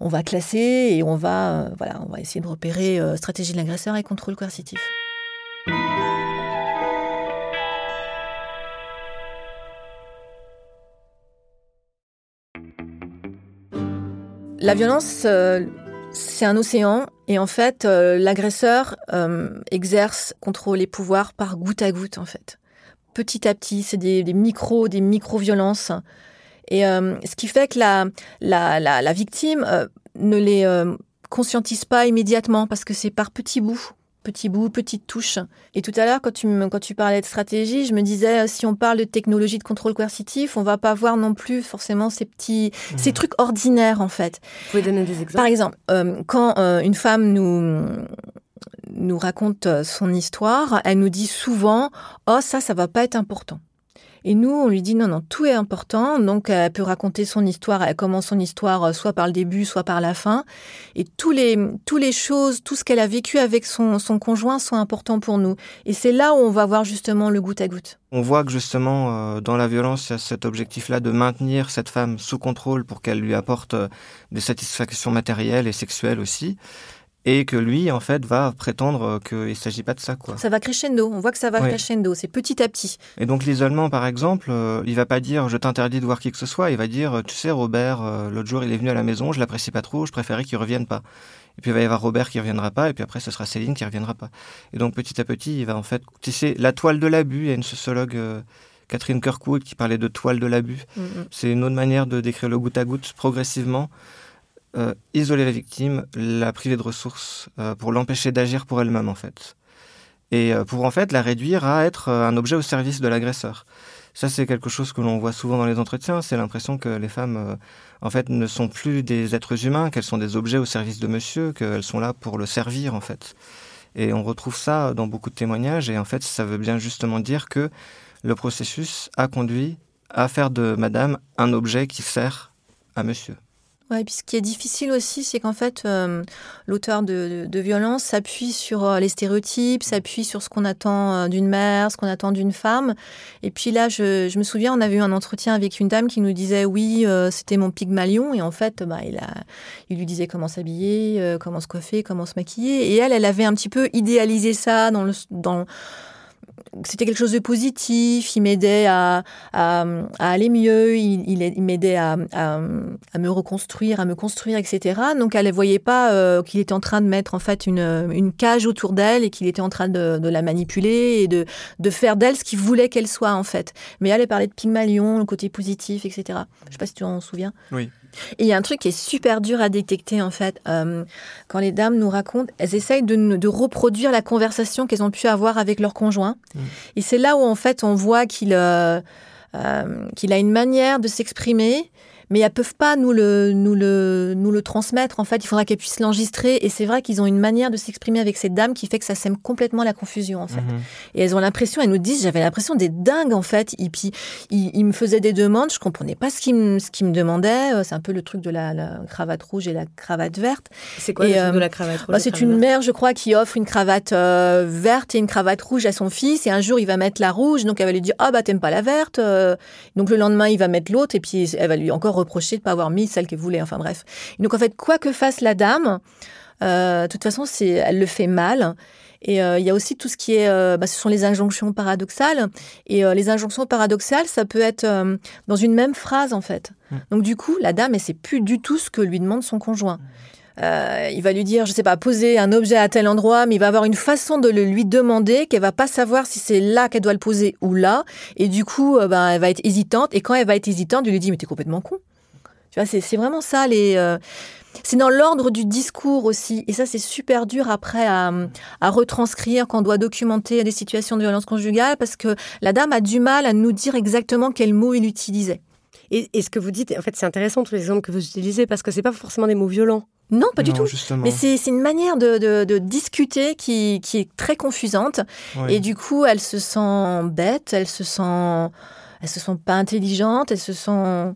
on va classer et on va, euh, voilà, on va essayer de repérer euh, stratégie de l'agresseur et contrôle coercitif. La violence, euh, c'est un océan et en fait, l'agresseur exerce contrôle et pouvoir par goutte à goutte en fait. Petit à petit, c'est des, des micros, des micro-violences et euh, ce qui fait que la, la, la, victime euh, ne les euh, conscientise pas immédiatement parce que c'est par petits bouts petits bouts, petites touches. Et tout à l'heure, quand tu, quand tu parlais de stratégie, je me disais, si on parle de technologie de contrôle coercitif, on va pas voir non plus forcément ces petits, mmh. ces trucs ordinaires, en fait. Vous pouvez donner des exemples? Par exemple, quand une femme nous, nous raconte son histoire, elle nous dit souvent, oh, ça, ça va pas être important. Et nous, on lui dit non, non, tout est important. Donc, elle peut raconter son histoire. Elle commence son histoire euh, soit par le début, soit par la fin. Et tous les, tous les choses, tout ce qu'elle a vécu avec son, son conjoint sont importants pour nous. Et c'est là où on va voir justement le goutte à goutte. On voit que justement, euh, dans la violence, il y a cet objectif-là de maintenir cette femme sous contrôle pour qu'elle lui apporte euh, des satisfactions matérielles et sexuelles aussi et que lui, en fait, va prétendre qu'il ne s'agit pas de ça. Quoi. Ça va crescendo, on voit que ça va crescendo, c'est petit à petit. Et donc l'isolement, par exemple, euh, il va pas dire je t'interdis de voir qui que ce soit, il va dire tu sais Robert, euh, l'autre jour il est venu à la maison, je l'apprécie pas trop, je préférais qu'il revienne pas. Et puis il va y avoir Robert qui reviendra pas, et puis après ce sera Céline qui reviendra pas. Et donc petit à petit, il va en fait tisser la toile de l'abus. Il y a une sociologue... Euh, Catherine Kirkwood qui parlait de toile de l'abus. Mm, mm. C'est une autre manière de décrire le goutte à goutte progressivement euh, isoler la victime, la priver de ressources euh, pour l'empêcher d'agir pour elle-même en fait. Et euh, pour en fait la réduire à être un objet au service de l'agresseur. Ça c'est quelque chose que l'on voit souvent dans les entretiens, c'est l'impression que les femmes en fait ne sont plus des êtres humains, qu'elles sont des objets au service de monsieur, qu'elles sont là pour le servir en fait. Et on retrouve ça dans beaucoup de témoignages et en fait ça veut bien justement dire que le processus a conduit à faire de madame un objet qui sert à monsieur. Ouais, puis ce qui est difficile aussi, c'est qu'en fait, euh, l'auteur de, de, violence s'appuie sur euh, les stéréotypes, s'appuie sur ce qu'on attend euh, d'une mère, ce qu'on attend d'une femme. Et puis là, je, me souviens, on avait eu un entretien avec une dame qui nous disait oui, c'était mon pygmalion. Et en fait, bah, il, il lui disait comment s'habiller, comment se coiffer, comment se maquiller. Et elle, elle avait un petit peu idéalisé ça dans le, dans, c'était quelque chose de positif, il m'aidait à, à, aller mieux, il, il, m'aidait à, à, me reconstruire, à me construire, etc. Donc elle ne voyait pas euh, qu'il était en train de mettre en fait une, une cage autour d'elle et qu'il était en train de, de, la manipuler et de, de faire d'elle ce qu'il voulait qu'elle soit en fait. Mais elle parlait de Pygmalion, le côté positif, etc. Je ne sais pas si tu en souviens. Oui. Et il y a un truc qui est super dur à détecter en fait. Euh, quand les dames nous racontent, elles essayent de, de reproduire la conversation qu'elles ont pu avoir avec leur conjoint. Mm. Et c'est là où en fait on voit qu'il euh, euh, qu'il a une manière de s'exprimer mais elles peuvent pas nous le, nous le, nous le transmettre. En fait, il faudra qu'elles puissent l'enregistrer. Et c'est vrai qu'ils ont une manière de s'exprimer avec cette dame qui fait que ça sème complètement la confusion, en fait. Mhm. Et elles ont l'impression, elles nous disent, j'avais l'impression des dingues, en fait. Et puis, ils, me faisaient des demandes, je comprenais pas ce qu'ils me, ce qu me demandaient. Euh, c'est un peu le truc de la, cravate rouge et la cravate verte. C'est quoi le truc de la cravate rouge bah, C'est une mère, je crois, qui offre une cravate euh, verte et une cravate rouge à son fils. Et un jour, il va mettre la rouge, donc elle va lui dire, ah bah t'aimes pas la verte. Euh. Donc le lendemain, il va mettre l'autre, et puis elle va lui encore reprocher de pas avoir mis celle qu'elle voulait. Enfin bref. donc en fait, quoi que fasse la dame, euh, de toute façon, elle le fait mal. Et euh, il y a aussi tout ce qui est, euh, bah, ce sont les injonctions paradoxales. Et les injonctions paradoxales, ça peut être dans une même phrase en fait. Mm. Donc du coup, la dame, elle sait plus du tout ce que lui demande son conjoint. il va lui dire, je sais pas, poser un objet à tel endroit, mais il va avoir une façon de le lui demander qu'elle va pas savoir si c'est là qu'elle doit le poser ou là. Et du coup, ben, elle va être hésitante. Et quand elle va être hésitante, il lui dit, mais t'es complètement con. Tu vois, c'est vraiment ça. Les, euh, c'est dans l'ordre du discours aussi. Et ça, c'est super dur après à, à retranscrire quand on doit documenter des situations de violence conjugale parce que la dame a du mal à nous dire exactement quel mot il utilisait. Et, et ce que vous dites, en fait, c'est intéressant tous les exemples que vous utilisez parce que c'est pas forcément des mots violents. Non, pas du tout. Mais c'est une manière de, discuter qui, est très confusante. Et du coup, elle se sent bête, elle se sent, elle se sent pas intelligente, elle se sent,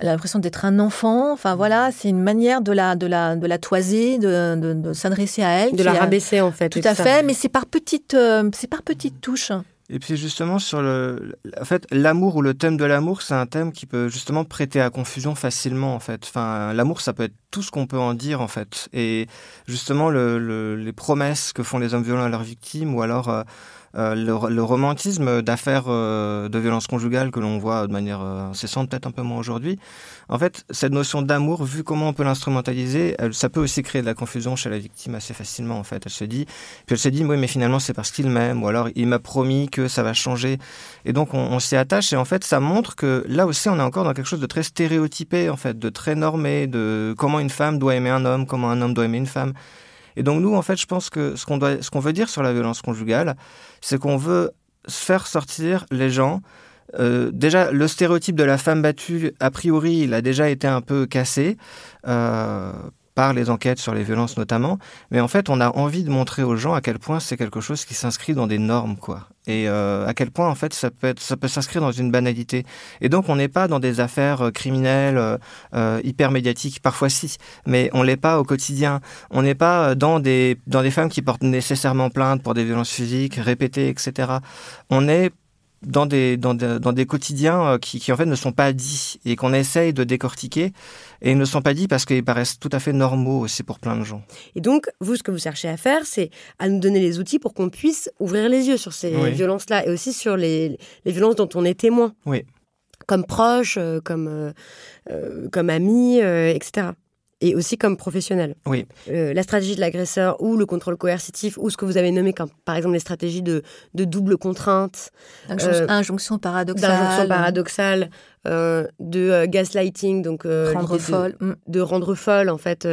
elle a l'impression d'être un enfant. Enfin voilà, c'est une manière de la, de la, de la toiser, de, s'adresser à elle. De la rabaisser en fait. Tout à fait, mais c'est par petites, euh, c'est par petites touches. Et puis justement sur le, en fait, l'amour ou le thème de l'amour, c'est un thème qui peut justement prêter à confusion facilement en fait. Enfin, l'amour, ça peut être tout ce qu'on peut en dire en fait. Et justement, le, les promesses que font les hommes violents à leurs victimes, ou alors euh, euh, le, romantisme d'affaires euh, de violence conjugale que l'on voit de manière incessante, peut-être un peu moins aujourd'hui. En fait, cette notion d'amour, vu comment on peut l'instrumentaliser, ça peut aussi créer de la confusion chez la victime assez facilement. En fait, elle se dit, puis elle se dit, oui, mais finalement c'est parce qu'il m'aime, ou alors il m'a promis que ça va changer. Et donc on, on s'y attache, et en fait, ça montre que là aussi, on est encore dans quelque chose de très stéréotypé, en fait, de très normé, de comment une femme doit aimer un homme, comment un homme doit aimer une femme. Et donc nous, en fait, je pense que ce qu'on veut dire sur la violence conjugale, c'est qu'on veut faire sortir les gens. Euh, déjà, le stéréotype de la femme battue, a priori, il a déjà été un peu cassé. Euh, par les enquêtes sur les violences notamment, mais en fait on a envie de montrer aux gens à quel point c'est quelque chose qui s'inscrit dans des normes quoi, et euh, à quel point en fait ça peut être, ça peut s'inscrire dans une banalité. Et donc on n'est pas dans des affaires euh, criminelles euh, hyper médiatiques, parfois si, mais on l'est pas au quotidien. On n'est pas dans des dans des femmes qui portent nécessairement plainte pour des violences physiques répétées, etc. On est dans des, dans, dans des quotidiens euh, qui, qui, en fait ne sont pas dits et qu'on essaye de décortiquer et ils ne sont pas dits parce qu'ils paraissent tout à fait normaux aussi pour plein de gens. Et donc, vous, ce que vous cherchez à faire, c'est à nous donner les outils pour qu'on puisse ouvrir les yeux sur ces violences-là et aussi sur les, les, violences dont on est témoin. Oui. Comme proche, euh, comme, euh, comme ami, etc et aussi comme professionnel. Oui. Euh, la stratégie de l'agresseur ou le contrôle coercitif ou ce que vous avez nommé comme par exemple les stratégies de, de double contrainte. Euh, injonction paradoxale. D'injonction paradoxale, euh, de gaslighting, donc rendre folle. De, mm. de, rendre folle en fait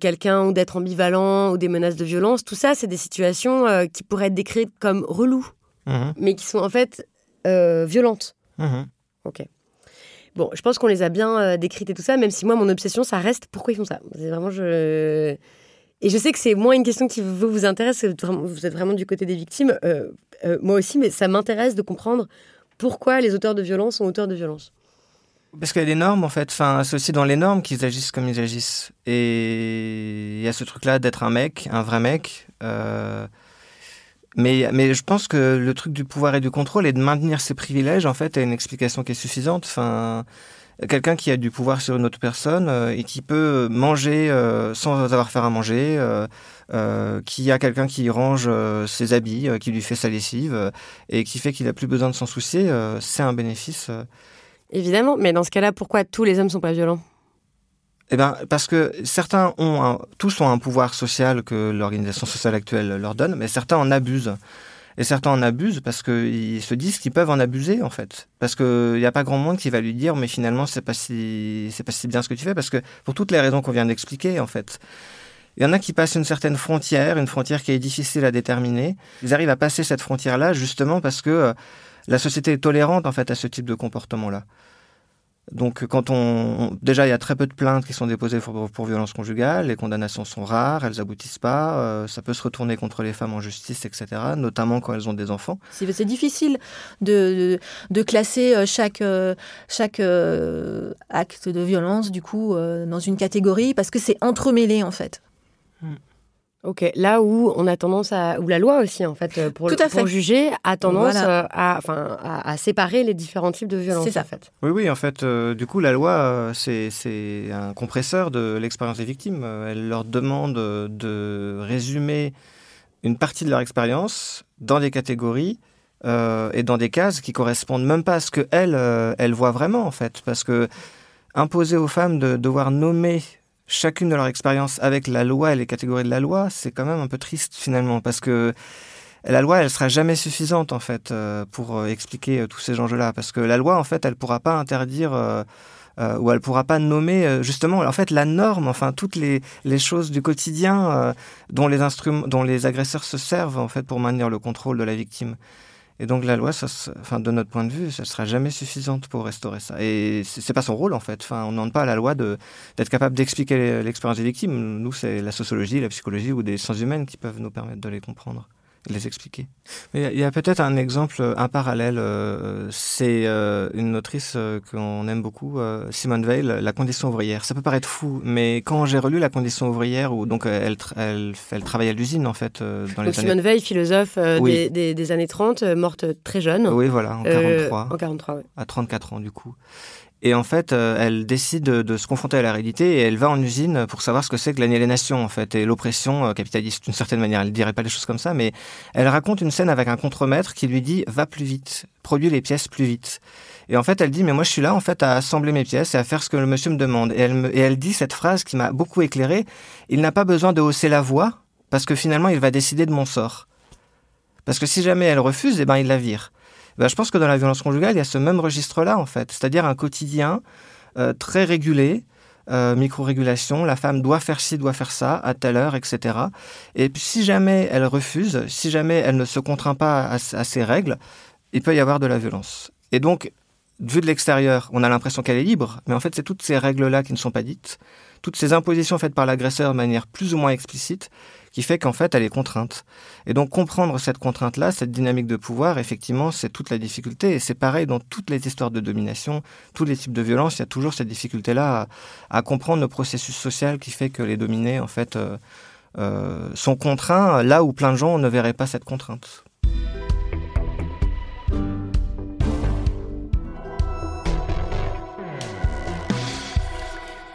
quelqu'un ou d'être ambivalent ou des menaces de violence. Tout ça, c'est des situations qui pourraient être décrites comme relous, mhm. mais qui sont en fait violentes. Mhm. Ok. Bon, je pense qu'on les a bien euh, décrites et tout ça, même si moi, mon obsession, ça reste pourquoi ils font ça. Vraiment, je. Et je sais que c'est moins une question qui vous, vous intéresse, vous êtes vraiment du côté des victimes, euh, euh, moi aussi, mais ça m'intéresse de comprendre pourquoi les auteurs de violence sont auteurs de violence. Parce qu'il y a des normes, en fait. Enfin, c'est aussi dans les normes qu'ils agissent comme ils agissent. Et il y a ce truc-là d'être un mec, un vrai mec. Mais, mais je pense que le truc du pouvoir et du contrôle et de maintenir ses privilèges, en fait, a une explication qui est suffisante. Enfin, quelqu'un qui a du pouvoir sur une autre personne euh, et qui peut manger euh, sans avoir faire à manger, euh, qui a quelqu'un qui range ses habits, qui lui fait sa lessive et qui fait qu'il n'a plus besoin de s'en soucier, c'est un bénéfice. Évidemment, mais dans ce cas-là, pourquoi tous les hommes sont pas violents? Eh ben, parce que certains ont, tous ont un pouvoir social que l'organisation sociale actuelle leur donne, mais certains en abusent. Et certains en abusent parce qu'ils se disent qu'ils peuvent en abuser, en fait. Parce qu'il n'y a pas grand monde qui va lui dire, mais finalement, c'est pas si, c'est pas si bien ce que tu fais, parce que pour toutes les raisons qu'on vient d'expliquer, en fait. Il y en a qui passent une certaine frontière, une frontière qui est difficile à déterminer. Ils arrivent à passer cette frontière-là justement parce que euh, la société est tolérante, en fait, à ce type de comportement-là. Donc, quand on, déjà, il y a très peu de plaintes qui sont déposées pour, pour violence conjugale, les condamnations sont rares, elles aboutissent pas, euh, ça peut se retourner contre les femmes en justice, etc., notamment quand elles ont des enfants. C'est difficile de, de, classer euh, chaque, euh, chaque acte de violence, du coup, dans une catégorie, parce que c'est entremêlé, en fait. Hmm. Ok, là où on a tendance à, où la loi aussi en fait pour, pour juger a tendance euh, à, enfin, à, séparer les différents types de violences. C'est ça. En fait. Oui, oui, en fait, euh, du coup, la loi euh, c'est un compresseur de l'expérience des victimes. Elle leur demande de résumer une partie de leur expérience dans des catégories et dans des cases qui correspondent même pas à ce que elles, elles voient vraiment en fait, parce que imposer aux femmes de devoir nommer chacune de leur expérience avec la loi et les catégories de la loi, c'est quand même un peu triste finalement, parce que la loi, elle sera jamais suffisante en fait euh, pour euh, expliquer euh, tous ces enjeux-là, parce que la loi, en fait, elle pourra pas interdire ou elle pourra pas nommer justement, en fait, la norme, enfin toutes les, choses du quotidien dont les dont les agresseurs se servent en fait pour maintenir le contrôle de la victime. Et donc la loi, enfin, de notre point de vue, ça ne sera jamais suffisante pour restaurer ça. Et c'est pas son rôle en fait. Enfin, on ne pas à la loi d'être capable d'expliquer l'expérience des victimes. Nous, c'est la sociologie, la psychologie ou des sciences humaines qui peuvent nous permettre de les comprendre les expliquer. Mais il y a peut-être un exemple, un parallèle. Euh, c'est euh, une autrice euh, qu'on aime beaucoup, Simone Veil, La condition ouvrière. Ça peut paraître fou, mais quand j'ai relu La condition ouvrière, où donc elle, elle, elle travaille à l'usine en fait dans les Simone Veil, philosophe des, des, années 30, morte très jeune. Oui, voilà, en 43. en 43, oui. À 34 ans du coup. Et en fait, euh, elle décide de, se confronter à la réalité et elle va en usine pour savoir ce que c'est que l'aliénation en fait et l'oppression euh, capitaliste d'une certaine manière. Elle ne dirait pas les choses comme ça, mais elle raconte une scène avec un contremaître qui lui dit va plus vite, produis les pièces plus vite. Et en fait, elle dit mais moi je suis là en fait à assembler mes pièces et à faire ce que le monsieur me demande. Et elle, et elle dit cette phrase qui m'a beaucoup éclairé il n'a pas besoin de hausser la voix parce que finalement il va décider de mon sort. Parce que si jamais elle refuse, eh ben il la vire. Ben, je pense que dans la violence conjugale, il y a ce même registre-là, en fait. C'est-à-dire un quotidien euh, très régulé, euh, micro-régulation, la femme doit faire ci, doit faire ça, à telle heure, etc. Et puis, si jamais elle refuse, si jamais elle ne se contraint pas à, à ces règles, il peut y avoir de la violence. Et donc, vu de l'extérieur, on a l'impression qu'elle est libre, mais en fait, c'est toutes ces règles-là qui ne sont pas dites, toutes ces impositions faites par l'agresseur de manière plus ou moins explicite, qui fait qu'en fait, elle est contrainte. Et donc, comprendre cette contrainte-là, cette dynamique de pouvoir, effectivement, c'est toute la difficulté. Et c'est pareil dans toutes les histoires de domination, tous les types de violence, il y a toujours cette difficulté-là à, comprendre le processus social qui fait que les dominés, en fait, euh, euh, sont contraints là où plein de gens ne verraient pas cette contrainte.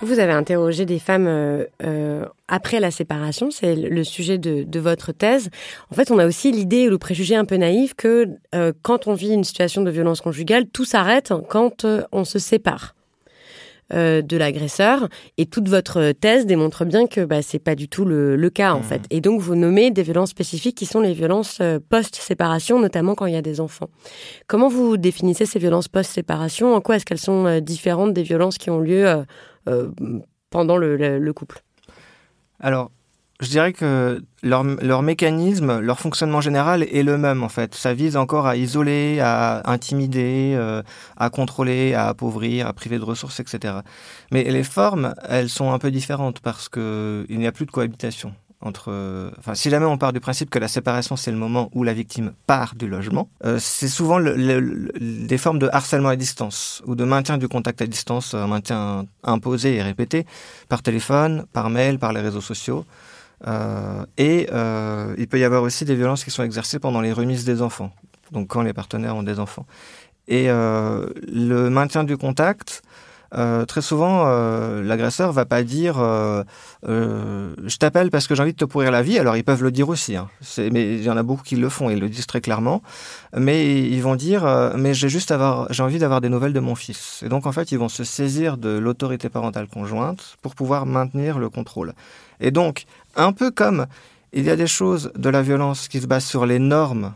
Vous avez interrogé des femmes euh, euh, après la séparation, c'est le sujet de, votre thèse. En fait, on a aussi l'idée ou le préjugé un peu naïf que euh, quand on vit une situation de violence conjugale, tout s'arrête quand on se sépare. de l'agresseur et toute votre thèse démontre bien que bah, c'est pas du tout le, cas en mmh. fait et donc vous nommez des violences spécifiques qui sont les violences post-séparation notamment quand il y a des enfants. Comment vous définissez ces violences post-séparation? En quoi est-ce qu'elles sont différentes des violences qui ont lieu euh, pendant le, couple Alors, je dirais que leur, leur, mécanisme, leur fonctionnement général est le même en fait. Ça vise encore à isoler, à intimider, euh, à contrôler, à appauvrir, à priver de ressources, etc. Mais les formes, elles sont un peu différentes parce qu'il n'y a plus de cohabitation Enfin, si jamais on part du principe que la séparation c'est le moment où la victime part du logement, euh, c'est souvent des formes de harcèlement à distance ou de maintien du contact à distance, un maintien imposé et répété par téléphone, par mail, par les réseaux sociaux. Euh, et euh, il peut y avoir aussi des violences qui sont exercées pendant les remises des enfants, donc quand les partenaires ont des enfants. Et le maintien du contact, euh, très souvent, euh, l'agresseur va pas dire euh, je t'appelle parce que j'ai envie de te pourrir la vie. Alors ils peuvent le dire aussi, hein. mais il y en a beaucoup qui le font, ils le disent très clairement. Mais ils vont dire mais j'ai juste j'ai envie d'avoir des nouvelles de mon fils. Et donc en fait, ils vont se saisir de l'autorité parentale conjointe pour pouvoir maintenir le contrôle. Et donc un peu comme il y a des choses de la violence qui se basent sur les normes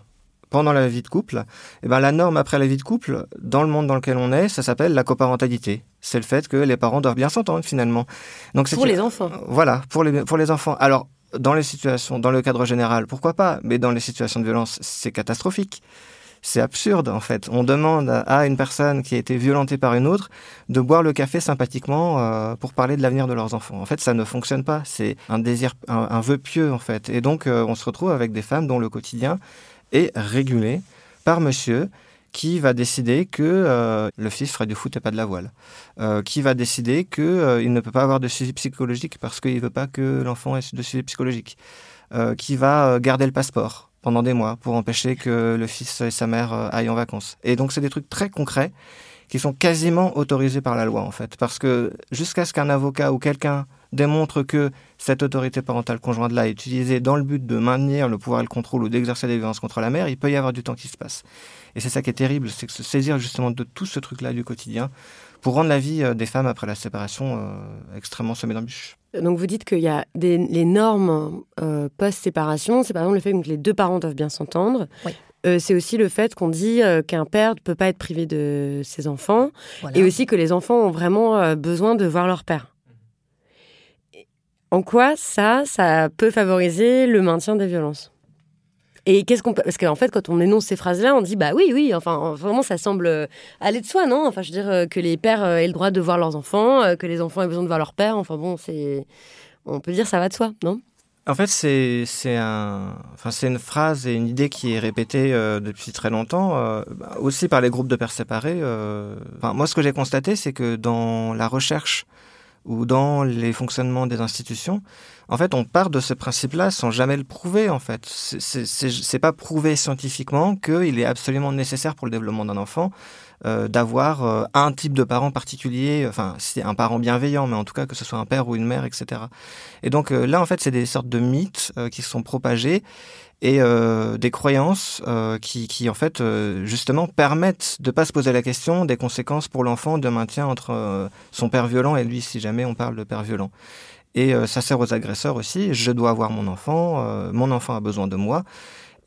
pendant la vie de couple, eh ben la norme après la vie de couple, dans le monde dans lequel on est, ça s'appelle la coparentalité. C'est le fait que les parents doivent bien s'entendre finalement. Donc pour les enfants. Voilà, pour les pour les enfants. Alors dans les situations, dans le cadre général, pourquoi pas? Mais dans les situations de violence, c'est catastrophique. C'est absurde en fait. On demande à une personne qui a été violentée par une autre de boire le café sympathiquement euh, pour parler de l'avenir de leurs enfants. En fait, ça ne fonctionne pas. C'est un désir, un, vœu pieux en fait. Et donc, euh, on se retrouve avec des femmes dont le quotidien est régulé par monsieur qui va décider que euh, le fils ferait du foot et pas de la voile, euh, qui va décider qu'il euh, ne peut pas avoir de suivi psychologique parce qu'il ne veut pas que l'enfant ait de suivi psychologique, qui va garder le passeport pendant des mois pour empêcher que le fils et sa mère aillent en vacances. Et donc c'est des trucs très concrets qui sont quasiment autorisés par la loi en fait, parce que jusqu'à ce qu'un avocat ou quelqu'un démontre que cette autorité parentale conjointe-là est utilisée dans le but de maintenir le pouvoir et le contrôle ou d'exercer des violences contre la mère, il peut y avoir du temps qui se passe. Et c'est ça qui est terrible, c'est que se saisir justement de tout ce truc-là du quotidien pour rendre la vie euh, des femmes après la séparation euh, extrêmement semée d'embûches. Donc vous dites qu'il y a des, les normes euh, post-séparation, c'est par exemple le fait que les deux parents doivent bien s'entendre. Euh, c'est aussi le fait qu'on dit euh, qu'un père ne peut pas être privé de ses enfants et aussi que les enfants ont vraiment besoin de voir leur père. En quoi ça, ça peut favoriser le maintien des violences? Et qu'est-ce qu'on parce qu'en fait quand on énonce ces phrases-là, on dit bah oui oui, enfin vraiment ça semble euh, aller de soi, non? Enfin je veux dire euh, que les pères euh, aient le droit de voir leurs enfants, que les enfants aient besoin de voir leur père, enfin bon, c'est on peut dire ça va de soi, non? En fait, c'est une phrase et une idée qui est répétée depuis très longtemps, bah, aussi par les groupes de pères séparés. Enfin, moi, ce que j'ai constaté, c'est que dans la recherche ou dans les fonctionnements des institutions, en fait, on part de ce principe-là sans jamais le prouver, en fait. C'est pas prouvé scientifiquement qu'il est absolument nécessaire pour le développement d'un enfant euh, d'avoir euh, un type de parent particulier, enfin, c'est un parent bienveillant, mais en tout cas que ce soit un père ou une mère, etc. Et donc euh, là, en fait, c'est des sortes de mythes qui sont propagés et des croyances qui, qui, en fait, justement, permettent de pas se poser la question des conséquences pour l'enfant de maintien entre son père violent et lui, si jamais on parle de père violent. Et ça sert aux agresseurs aussi. Je dois avoir mon enfant, mon enfant a besoin de moi.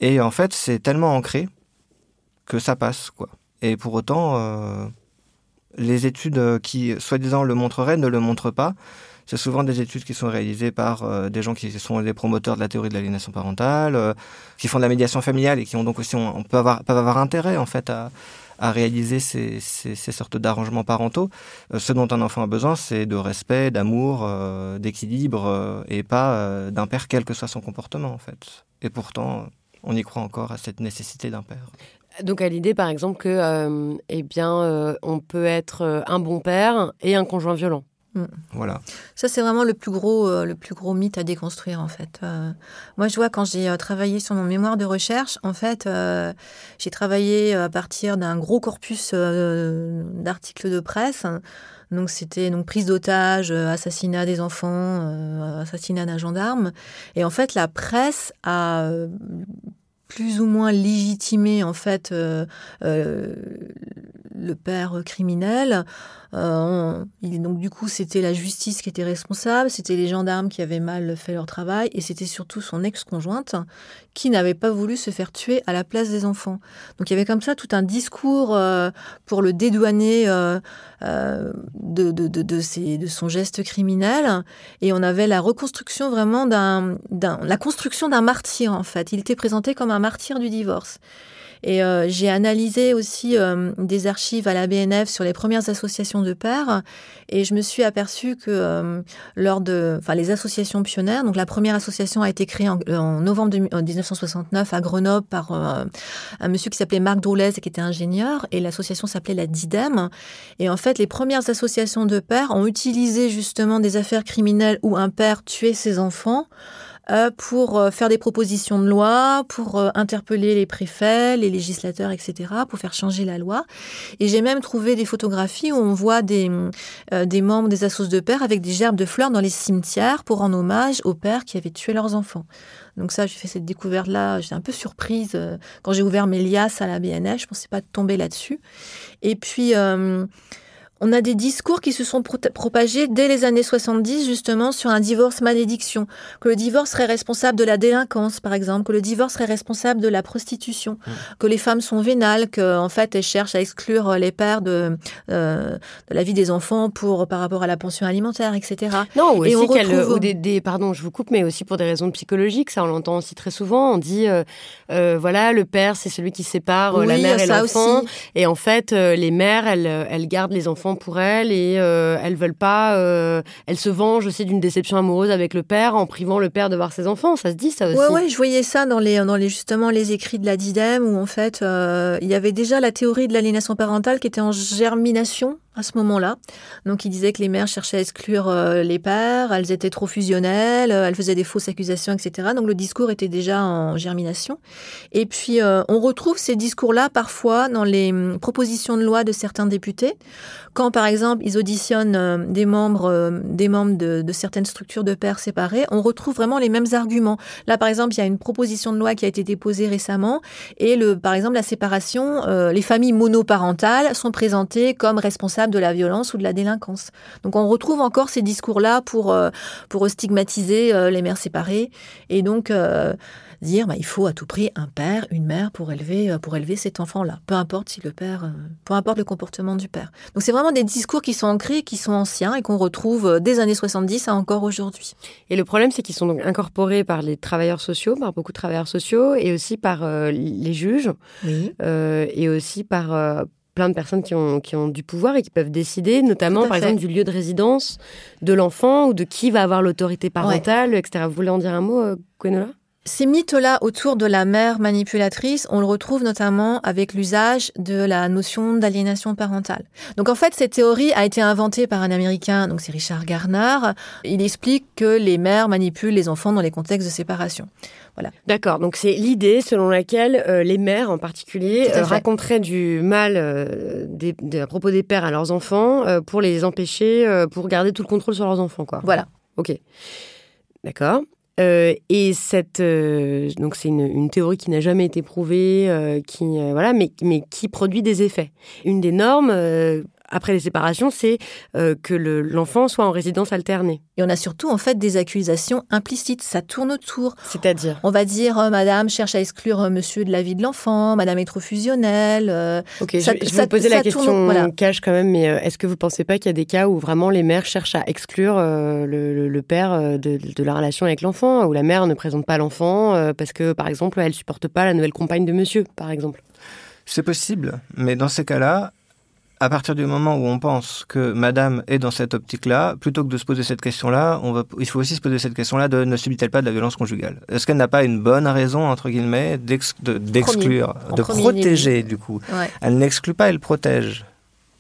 Et en fait, c'est tellement ancré que ça passe, quoi. Et pour autant, euh, les études qui, soi-disant, le montreraient ne le montrent pas. C'est souvent des études qui sont réalisées par euh, des gens qui sont des promoteurs de la théorie de l'aliénation parentale, euh, qui font de la médiation familiale et qui ont donc aussi, on, peut avoir, peuvent avoir intérêt en fait à, à réaliser ces, ces, ces sortes d'arrangements parentaux. ce dont un enfant a besoin, c'est de respect, d'amour, d'équilibre et pas d'un père quel que soit son comportement en fait. Et pourtant, on y croit encore à cette nécessité d'un père. Donc à l'idée, par exemple, que euh, eh bien, euh, on peut être euh, un bon père et un conjoint violent. Mm. Voilà. Ça, c'est vraiment le plus gros, le plus gros mythe à déconstruire, en fait. moi, je vois quand j'ai travaillé sur mon mémoire de recherche, en fait, j'ai travaillé à partir d'un gros corpus d'articles de presse. Donc, c'était donc prise d'otage, assassinat des enfants, assassinat d'un gendarme. Et en fait, la presse a plus ou moins légitimer en fait euh, euh, le père criminel. Euh, donc du coup, c'était la justice qui était responsable, c'était les gendarmes qui avaient mal fait leur travail, et c'était surtout son ex-conjointe qui n'avait pas voulu se faire tuer à la place des enfants. Donc il y avait comme ça tout un discours pour le dédouaner de, de, de, de, son geste criminel, et on avait la reconstruction vraiment d'un, la construction d'un martyr en fait. Il était présenté comme un martyr du divorce. Et euh, j'ai analysé aussi euh, des archives à la BNF sur les premières associations de pères et je me suis aperçue que euh, lors de, enfin, les associations pionnières, donc la première association a été créée en, novembre 1969 à Grenoble par un monsieur qui s'appelait Marc Droulez et qui était ingénieur et l'association s'appelait la DIDEM. Et en fait, les premières associations de pères ont utilisé justement des affaires criminelles où un père tuait ses enfants pour euh, faire des propositions de loi, pour euh, interpeller les préfets, les législateurs, etc., pour faire changer la loi. Et j'ai même trouvé des photographies où on voit des, des membres des assos de pères avec des gerbes de fleurs dans les cimetières pour rendre hommage aux pères qui avaient tué leurs enfants. Donc ça, j'ai fait cette découverte-là. J'étais un peu surprise quand j'ai ouvert mes liasses à la BNF. Je pensais pas tomber là-dessus. Et puis, on a des discours qui se sont propagés dès les années 70 justement sur un divorce malédiction, que le divorce serait responsable de la délinquance par exemple, que le divorce serait responsable de la prostitution, mmh. que les femmes sont vénales, que en fait elles cherchent à exclure les pères de, euh, de la vie des enfants pour par rapport à la pension alimentaire, etc. Non, ou aussi qu'elles, des, pardon, je vous coupe, mais aussi pour des raisons psychologiques, ça on l'entend aussi très souvent. On dit euh, euh, voilà le père c'est celui qui sépare la mère et l'enfant, et en fait les mères elles, elles gardent les enfants pour elles et euh, elles veulent pas. Euh, elles se vengent aussi d'une déception amoureuse avec le père en privant le père de voir ses enfants. Ça se dit ça aussi. Ouais, ouais, je voyais ça dans les, dans les justement les écrits de la Didem où en fait euh, il y avait déjà la théorie de l'aliénation parentale qui était en germination à ce moment-là. Donc il disait que les mères cherchaient à exclure les pères, elles étaient trop fusionnelles, elles faisaient des fausses accusations, etc. Donc le discours était déjà en germination. Et puis on retrouve ces discours-là parfois dans les hum, propositions de loi de certains députés quand, par exemple, ils auditionnent euh, des membres, euh, des membres de, certaines structures de pairs séparés, on retrouve vraiment les mêmes arguments. Là, par exemple, il y a une proposition de loi qui a été déposée récemment et, le, par exemple, la séparation, euh, les familles monoparentales sont présentées comme responsables de la violence ou de la délinquance. Donc on retrouve encore ces discours-là pour, euh, pour stigmatiser euh, les mères séparées et donc dire bah, il faut à tout prix un père, une mère pour élever, pour élever cet enfant-là, peu importe si le père, peu importe le comportement du père. Donc c'est vraiment des discours qui sont ancrés, qui sont anciens et qu'on retrouve des années 70 à encore aujourd'hui. Et le problème c'est qu'ils sont donc incorporés par les travailleurs sociaux, par beaucoup de travailleurs sociaux et aussi par les juges et aussi par plein de personnes qui ont, qui ont du pouvoir et qui peuvent décider, notamment par exemple du lieu de résidence de l'enfant ou de qui va avoir l'autorité parentale, etc. Vous voulez en dire un mot, euh, Gwenola? Ces mythes-là autour de la mère manipulatrice, on le retrouve notamment avec l'usage de la notion d'aliénation parentale. Donc en fait, cette théorie a été inventée par un Américain, donc c'est Richard Garner. Il explique que les mères manipulent les enfants dans les contextes de séparation. Voilà. D'accord. Donc c'est l'idée selon laquelle euh, les mères en particulier euh, raconteraient du mal euh, à propos des pères à leurs enfants pour les empêcher, pour garder tout le contrôle sur leurs enfants, quoi. Voilà. Ok. D'accord. Et cette donc c'est une, théorie qui n'a jamais été prouvée, qui voilà, mais mais qui produit des effets. Une des normes après les séparations, c'est euh, que l'enfant soit en résidence alternée. Et on a surtout en fait des accusations implicites. Ça tourne autour. C'est-à-dire? On va dire euh, Madame cherche à exclure euh, Monsieur de la vie de l'enfant. Madame est trop fusionnelle. ok, je, vais vous poser la question voilà. cache quand même, mais est-ce que vous pensez pas qu'il y a des cas où vraiment les mères cherchent à exclure le, père de, de, la relation avec l'enfant, où la mère ne présente pas l'enfant parce que par exemple elle supporte pas la nouvelle compagne de Monsieur, par exemple? C'est possible, mais dans ces cas-là, à partir du moment où on pense que madame est dans cette optique-là, plutôt que de se poser cette question-là, on va, il faut aussi se poser cette question-là de ne subit-elle pas de la violence conjugale? Est-ce qu'elle n'a pas une bonne raison, entre guillemets, d'exclure, de, protéger, du coup? Elle n'exclut pas, elle protège.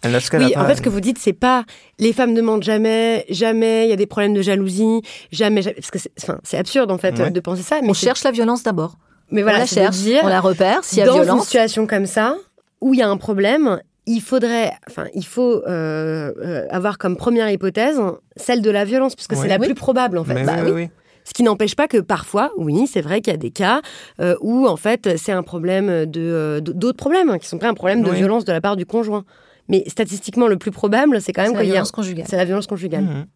Elle oui, en fait, ce que vous dites, c'est pas les femmes ne mentent jamais, jamais, il y a des problèmes de jalousie, jamais, parce que c'est absurde, en fait, de penser ça. Mais on cherche la violence d'abord. Mais voilà, on la cherche, on la repère, s'il y a dans violence. Dans une situation comme ça, où il y a un problème, il faudrait, enfin, il faut euh, euh, avoir comme première hypothèse celle de la violence, puisque c'est la plus probable en fait. Bah oui, Ce qui n'empêche pas que parfois, oui, c'est vrai qu'il y a des cas euh, où en fait c'est un problème de d'autres problèmes hein, qui sont pas un problème de violence de la part du conjoint. Mais statistiquement, le plus probable, c'est quand même qu'il y a C'est la violence conjugale. Mmh.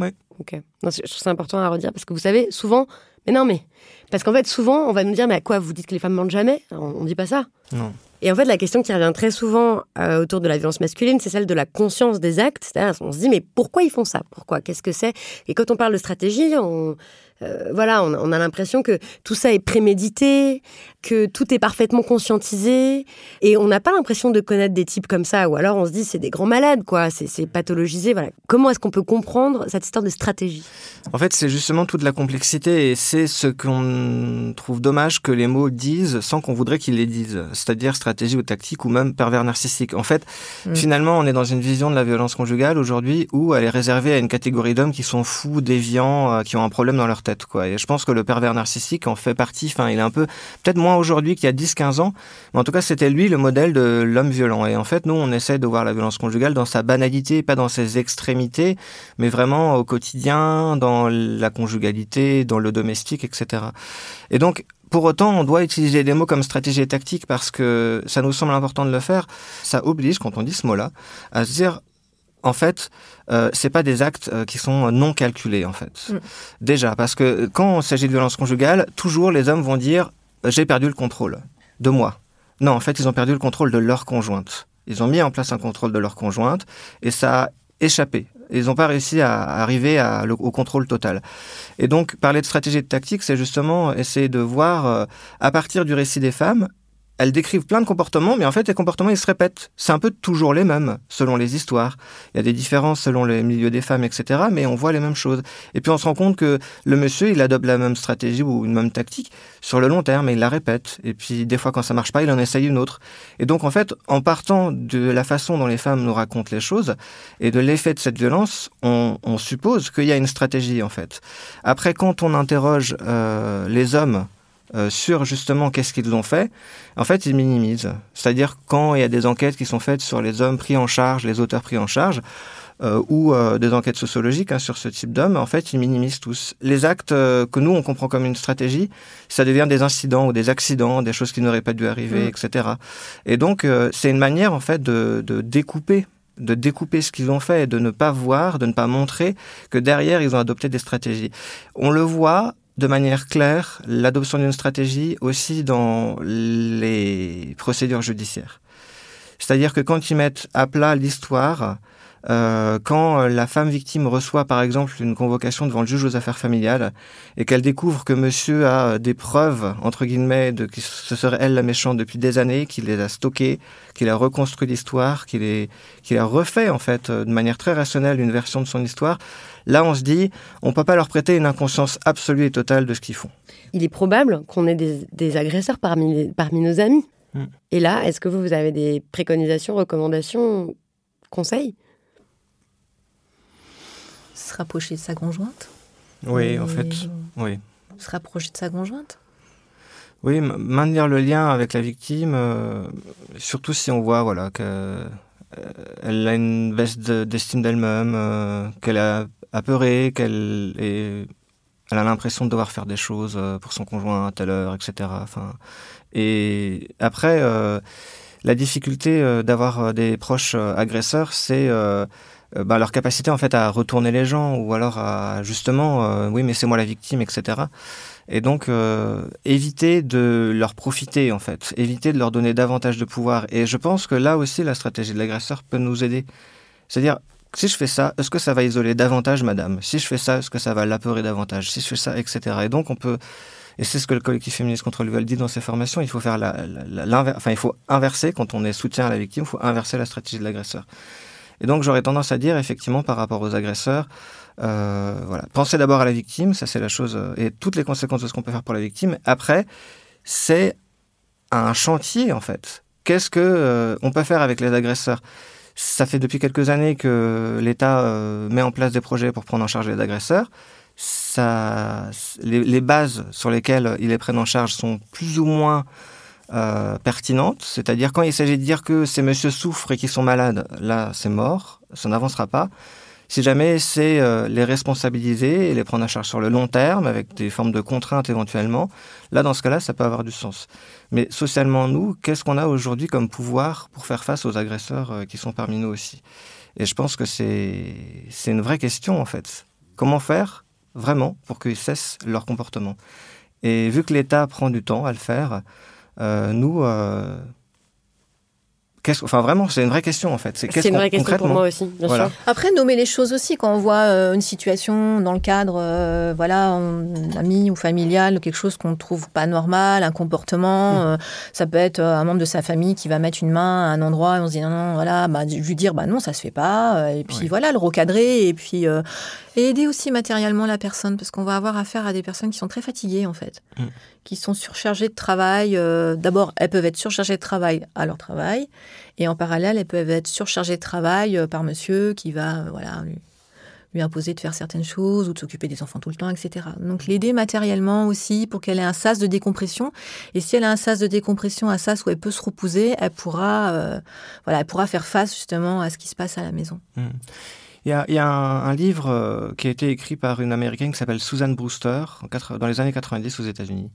Oui. Ok. je trouve ça important à redire parce que vous savez, souvent, mais non, mais parce qu'en fait, souvent, on va nous dire, mais à quoi vous dites que les femmes mentent jamais? On, on dit pas ça. Non. Et en fait, la question qui revient très souvent euh, autour de la violence masculine, c'est celle de la conscience des actes. C'est-à-dire, on se dit, mais pourquoi ils font ça? Pourquoi? Qu'est-ce que c'est? Et quand on parle de stratégie, on, euh, voilà, on, a l'impression que tout ça est prémédité, que tout est parfaitement conscientisé, et on n'a pas l'impression de connaître des types comme ça, ou alors on se dit c'est des grands malades, quoi, c'est pathologisé. Voilà. Comment est-ce qu'on peut comprendre cette histoire de stratégie? En fait, c'est justement toute la complexité, et c'est ce qu'on trouve dommage que les mots disent sans qu'on voudrait qu'ils les disent, c'est-à-dire stratégie ou tactique ou même pervers narcissique. En fait, mm. finalement, on est dans une vision de la violence conjugale aujourd'hui où elle est réservée à une catégorie d'hommes qui sont fous, déviants, euh, qui ont un problème dans leur tête. Quoi. Et je pense que le pervers narcissique en fait partie. Enfin, il est un peu, peut-être moins aujourd'hui qu'il y a 10-15 ans, mais en tout cas, c'était lui le modèle de l'homme violent. Et en fait, nous, on essaie de voir la violence conjugale dans sa banalité, pas dans ses extrémités, mais vraiment au quotidien, dans la conjugalité, dans le domestique, etc. Et donc, pour autant, on doit utiliser des mots comme stratégie et tactique parce que ça nous semble important de le faire. Ça oblige, quand on dit ce mot-là, à se dire en fait, euh, c'est pas des actes euh, qui sont non calculés en fait. Mm. Déjà, parce que quand il s'agit de violence conjugale, toujours les hommes vont dire euh, j'ai perdu le contrôle de moi. Non, en fait, ils ont perdu le contrôle de leur conjointe. Ils ont mis en place un contrôle de leur conjointe et ça a échappé. Ils n'ont pas réussi à arriver au contrôle total. Et donc, parler de stratégie et de tactique, c'est justement essayer de voir, euh, à partir du récit des femmes, elles décrivent plein de comportements, mais en fait, les comportements, ils se répètent. C'est un peu toujours les mêmes, selon les histoires. Il y a des différences selon les milieux des femmes, etc., mais on voit les mêmes choses. Et puis, on se rend compte que le monsieur, il adopte la même stratégie ou une même tactique sur le long terme, et il la répète. Et puis, des fois, quand ça marche pas, il en essaye une autre. Et donc, en fait, en partant de la façon dont les femmes nous racontent les choses et de l'effet de cette violence, on, suppose qu'il y a une stratégie, en fait. Après, quand on interroge euh, les hommes, euh, sur justement qu'est-ce qu'ils ont fait, en fait, ils minimisent. C'est-à-dire quand il y a des enquêtes qui sont faites sur les hommes pris en charge, les auteurs pris en charge, euh, ou euh, des enquêtes sociologiques hein, sur ce type d'hommes, en fait, ils minimisent tous. Les actes que nous, on comprend comme une stratégie, ça devient des incidents ou des accidents, des choses qui n'auraient pas dû arriver, mm. etc. Et donc, c'est une manière, en fait, de, de découper de découper ce qu'ils ont fait et de ne pas voir, de ne pas montrer que derrière, ils ont adopté des stratégies. On le voit de manière claire, l'adoption d'une stratégie aussi dans les procédures judiciaires. C'est-à-dire que quand ils mettent à plat l'histoire, euh, quand euh, la femme victime reçoit par exemple une convocation devant le juge aux affaires familiales et qu'elle découvre que monsieur a euh, des preuves, entre guillemets, de que ce serait elle la méchante depuis des années, qu'il les a stockées, qu'il a reconstruit l'histoire, qu'il a refait en fait de manière très rationnelle une version de son histoire, là on se dit on peut pas leur prêter une inconscience absolue et totale de ce qu'ils font. Il est probable qu'on ait des, agresseurs parmi, parmi nos amis. Hmm. Et là, est-ce que vous, vous avez des préconisations, recommandations, conseils? Se rapprocher de sa conjointe? Oui, en fait, oui. Se rapprocher de sa conjointe? Oui, maintenir le lien avec la victime, euh, surtout si on voit voilà qu'elle euh, a une baisse d'estime d'elle-même, euh, qu'elle a apeuré, qu'elle est, elle a l'impression de devoir faire des choses pour son conjoint à telle heure, etc. Et après, la difficulté d'avoir des proches agresseurs, c'est euh, bah, leur capacité en fait à retourner les gens ou alors à justement euh, oui mais c'est moi la victime etc et donc euh, éviter de leur profiter en fait. Éviter de leur donner davantage de pouvoir. Et je pense que là aussi la stratégie de l'agresseur peut nous aider. C'est-à-dire si je fais ça, est-ce que ça va isoler davantage madame? Si je fais ça, est-ce que ça va l'apeurer davantage? Si je fais ça, etc. Et donc on peut, et c'est ce que le collectif féministe contre le viol dit dans ses formations, il faut faire enfin il faut inverser quand on est soutien à la victime, il faut inverser la stratégie de l'agresseur. Et donc j'aurais tendance à dire effectivement par rapport aux agresseurs, euh, voilà, pensez d'abord à la victime, ça c'est la chose, euh, et toutes les conséquences de ce qu'on peut faire pour la victime. Après, c'est un chantier en fait. Qu'est-ce que euh, on peut faire avec les agresseurs? Ça fait depuis quelques années que l'État met en place des projets pour prendre en charge les agresseurs. Les, bases sur lesquelles ils les prennent en charge sont plus ou moins euh, pertinente, c'est-à-dire quand il s'agit de dire que ces messieurs souffrent et qu'ils sont malades, là c'est mort, ça n'avancera pas. Si jamais c'est euh, les responsabiliser et les prendre en charge sur le long terme avec des formes de contraintes éventuellement, là dans ce cas-là ça peut avoir du sens. Mais socialement nous, qu'est-ce qu'on a aujourd'hui comme pouvoir pour faire face aux agresseurs euh, qui sont parmi nous aussi? Et je pense que c'est une vraie question en fait. Comment faire vraiment pour qu'ils cessent leur comportement? Et vu que l'État prend du temps à le faire, euh, nous, euh, Enfin, vraiment, c'est une vraie question en fait. C'est une vraie question pour moi aussi, bien sûr. Après, nommer les choses aussi quand on voit euh, une situation dans le cadre, voilà, ami ou familial, quelque chose qu'on ne trouve pas normal, un comportement. Mm. ça peut être un membre de sa famille qui va mettre une main à un endroit et on se dit non, non voilà, bah, lui dire bah non, ça se fait pas. Et puis voilà, le recadrer et puis et aider aussi matériellement la personne, parce qu'on va avoir affaire à des personnes qui sont très fatiguées, en fait, mm. Qui sont surchargées de travail. Euh, d'abord, elles peuvent être surchargées de travail à leur travail, et en parallèle, elles peuvent être surchargées de travail euh, par monsieur qui va euh, voilà, lui, imposer de faire certaines choses ou de s'occuper des enfants tout le temps, etc. Donc l'aider matériellement aussi pour qu'elle ait un sas de décompression. Et si elle a un sas de décompression, un sas où elle peut se reposer, elle pourra, voilà, elle pourra faire face justement à ce qui se passe à la maison. Mm. Il y a, un, livre euh, qui a été écrit par une américaine qui s'appelle Susan Brewster dans les années 90 aux États-Unis,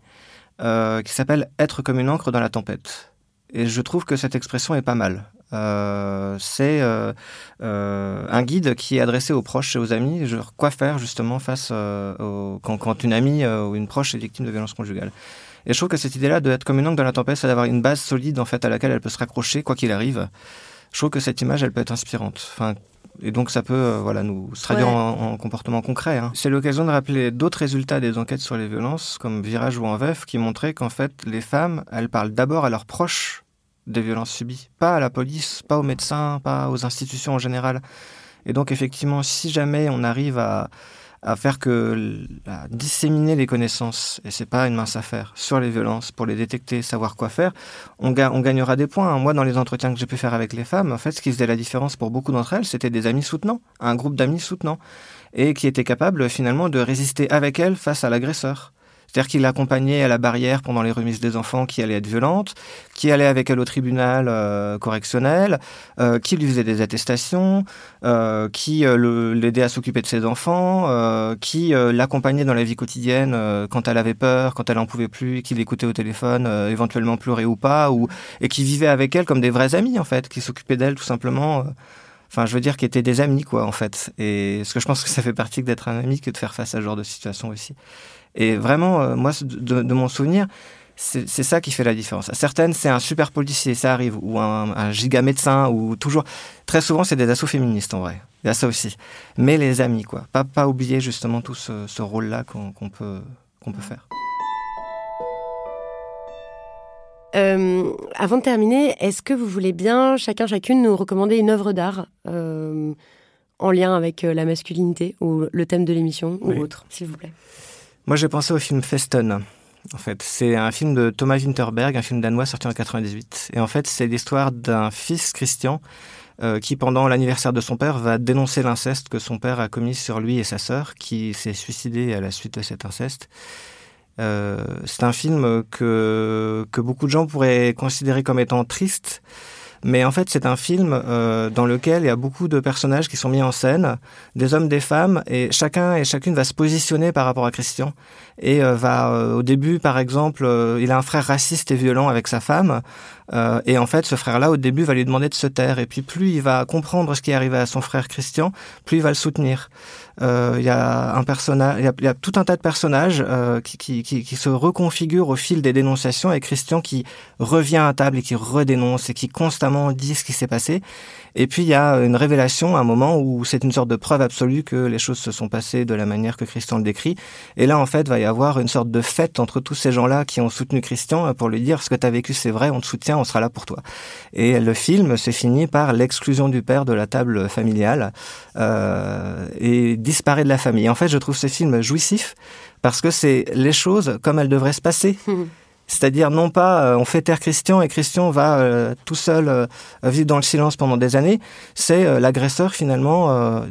euh, qui s'appelle Être comme une encre dans la tempête. Et je trouve que cette expression est pas mal. Euh, c'est un guide qui est adressé aux proches et aux amis, genre quoi faire justement face quand, une amie ou une proche est victime de violences conjugales. Et je trouve que cette idée-là de être comme une encre dans la tempête, c'est d'avoir une base solide en fait à laquelle elle peut se raccrocher quoi qu'il arrive. Je trouve que cette image, elle peut être inspirante. Enfin, et donc ça peut euh, voilà, nous se traduire en, comportement concret. Hein. C'est l'occasion de rappeler d'autres résultats des enquêtes sur les violences, comme Virage ou En Veuf, qui montraient qu'en fait, les femmes, elles parlent d'abord à leurs proches des violences subies, pas à la police, pas aux médecins, pas aux institutions en général. Et donc effectivement, si jamais on arrive à, à faire que à disséminer les connaissances, et c'est pas une mince affaire, sur les violences, pour les détecter, savoir quoi faire, on, on gagnera des points. Moi, dans les entretiens que j'ai pu faire avec les femmes, en fait, ce qui faisait la différence pour beaucoup d'entre elles, c'était des amis soutenants, un groupe d'amis soutenants, et qui étaient capables finalement de résister avec elles face à l'agresseur. C'est-à-dire qu'il l'accompagnait à la barrière pendant les remises des enfants qui allaient être violentes, qui allait avec elle au tribunal euh, correctionnel, euh, qui lui faisait des attestations, euh, qui l'aidait à s'occuper de ses enfants, qui l'accompagnait dans la vie quotidienne quand elle avait peur, quand elle en pouvait plus, qui l'écoutait au téléphone, éventuellement pleurer ou pas, ou, et qui vivait avec elle comme des vrais amis en fait, qui s'occupaient d'elle tout simplement enfin, je veux dire, qui étaient des amis, quoi, en fait. Et ce que je pense que ça fait partie d'être un ami que de faire face à ce genre de situation aussi. Et vraiment, euh, moi, de, mon souvenir, c'est ça qui fait la différence. certaines, c'est un super policier, ça arrive, ou un, giga médecin, ou toujours. Très souvent, c'est des assauts féministes, en vrai. Il y a ça aussi. Mais les amis, quoi. Pas, pas oublier justement tout ce, rôle-là qu'on peut, qu'on peut faire. Euh, avant de terminer, est-ce que vous voulez bien, chacun, chacune, nous recommander une œuvre d'art euh, en lien avec la masculinité ou le thème de l'émission ou autre, s'il vous plaît? Moi, j'ai pensé au film Festen. En fait, c'est un film de Thomas Winterberg, un film danois sorti en 98. Et en fait, c'est l'histoire d'un fils Christian qui, pendant l'anniversaire de son père, va dénoncer l'inceste que son père a commis sur lui et sa sœur, qui s'est suicidé à la suite de cet inceste. Euh, c'est un film que, que beaucoup de gens pourraient considérer comme étant triste, mais en fait, c'est un film euh, dans lequel il y a beaucoup de personnages qui sont mis en scène, des hommes, des femmes, et chacun et chacune va se positionner par rapport à Christian. Et euh, va, euh, au début, par exemple, euh, il a un frère raciste et violent avec sa femme, et en fait, ce frère-là, au début, va lui demander de se taire. Et puis, plus il va comprendre ce qui est arrivé à son frère Christian, plus il va le soutenir. Il y a un personnage, il y, a tout un tas de personnages qui, qui, qui, qui, se reconfigurent au fil des dénonciations, et Christian qui revient à table et qui redénonce et qui constamment dit ce qui s'est passé. Et puis il y a une révélation, un moment où c'est une sorte de preuve absolue que les choses se sont passées de la manière que Christian le décrit. Et là, en fait, va y avoir une sorte de fête entre tous ces gens-là qui ont soutenu Christian pour lui dire ce que tu as vécu, c'est vrai, on te soutient, on sera là pour toi. Et le film se finit par l'exclusion du père de la table familiale euh, et disparaît de la famille. en fait, je trouve ce film jouissif parce que c'est les choses comme elles devraient se passer. C'est-à-dire non pas euh, on fait taire Christian et Christian va euh, tout seul euh, vivre dans le silence pendant des années. C'est l'agresseur finalement,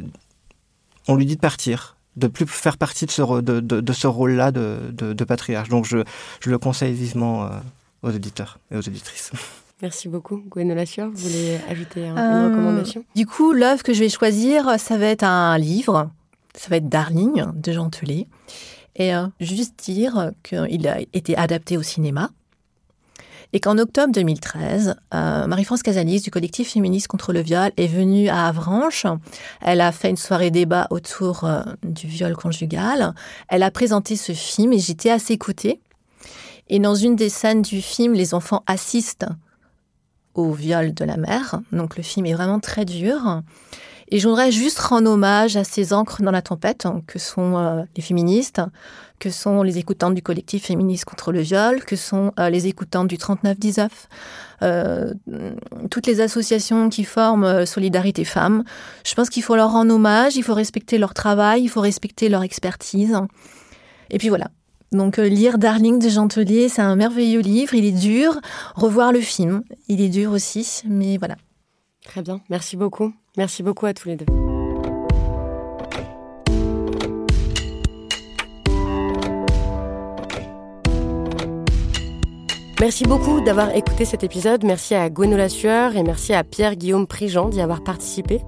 on lui dit de partir, de plus faire partie de ce, de, de, ce rôle-là de, de, patriarche. Donc je, je, le conseille vivement aux auditeurs et aux auditrices. Merci beaucoup. Gwenola Sueur, vous voulez ajouter une recommandation? Du coup, l'œuvre que je vais choisir, ça va être un livre. Ça va être Darling de Jean Telet. Et juste dire qu'il a été adapté au cinéma et qu'en octobre 2013, euh, Marie-France Casalis du collectif féministe contre le viol est venue à Avranches. Elle a fait une soirée débat autour euh, du viol conjugal. Elle a présenté ce film et j'étais à ses côtés. Et dans une des scènes du film, les enfants assistent au viol de la mère. Donc le film est vraiment très dur. Et je voudrais juste rendre hommage à ces encres dans la tempête, hein, que sont euh, les féministes, que sont les écoutantes du collectif féministe contre le viol, que sont euh, les écoutantes du 3919, euh, toutes les associations qui forment euh, Solidarité Femmes. Je pense qu'il faut leur rendre hommage, il faut respecter leur travail, il faut respecter leur expertise. Et puis voilà. Donc lire Darling de Gentelier, c'est un merveilleux livre, il est dur. Revoir le film, il est dur aussi, mais voilà. Très bien, merci beaucoup. Merci beaucoup à tous les deux. Merci beaucoup d'avoir écouté cet épisode. Merci à Gwenola Sueur et merci à Pierre-Guillaume Prigent d'y avoir participé.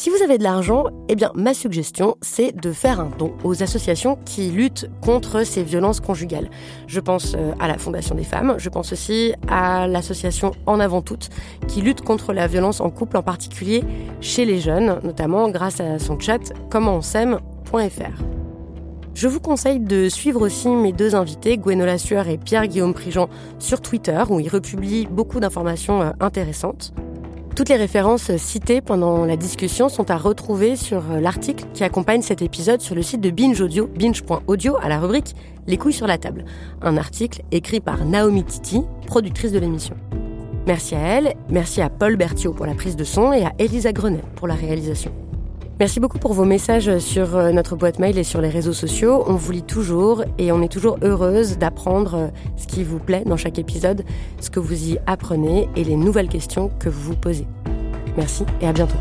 Si vous avez de l'argent, eh bien, ma suggestion, c'est de faire un don aux associations qui luttent contre ces violences conjugales. Je pense euh, à la Fondation des femmes, je pense aussi à l'association En Avant Toutes, qui lutte contre la violence en couple, en particulier chez les jeunes, notamment grâce à son chat commentonsaime.fr. Je vous conseille de suivre aussi mes deux invités, Gwenola Sueur et Pierre-Guillaume Prigent, sur Twitter, où ils republient beaucoup d'informations euh, intéressantes. Toutes les références citées pendant la discussion sont à retrouver sur l'article qui accompagne cet épisode sur le site de Binge Audio, binge.audio, à la rubrique Les couilles sur la table. Un article écrit par Naomi Titi, productrice de l'émission. Merci à elle, merci à Paul Berthiaud pour la prise de son et à Elisa Grenet pour la réalisation. Merci beaucoup pour vos messages sur euh, notre boîte mail et sur les réseaux sociaux. On vous lit toujours et on est toujours heureuse d'apprendre euh, ce qui vous plaît dans chaque épisode, ce que vous y apprenez et les nouvelles questions que vous vous posez. Merci et à bientôt.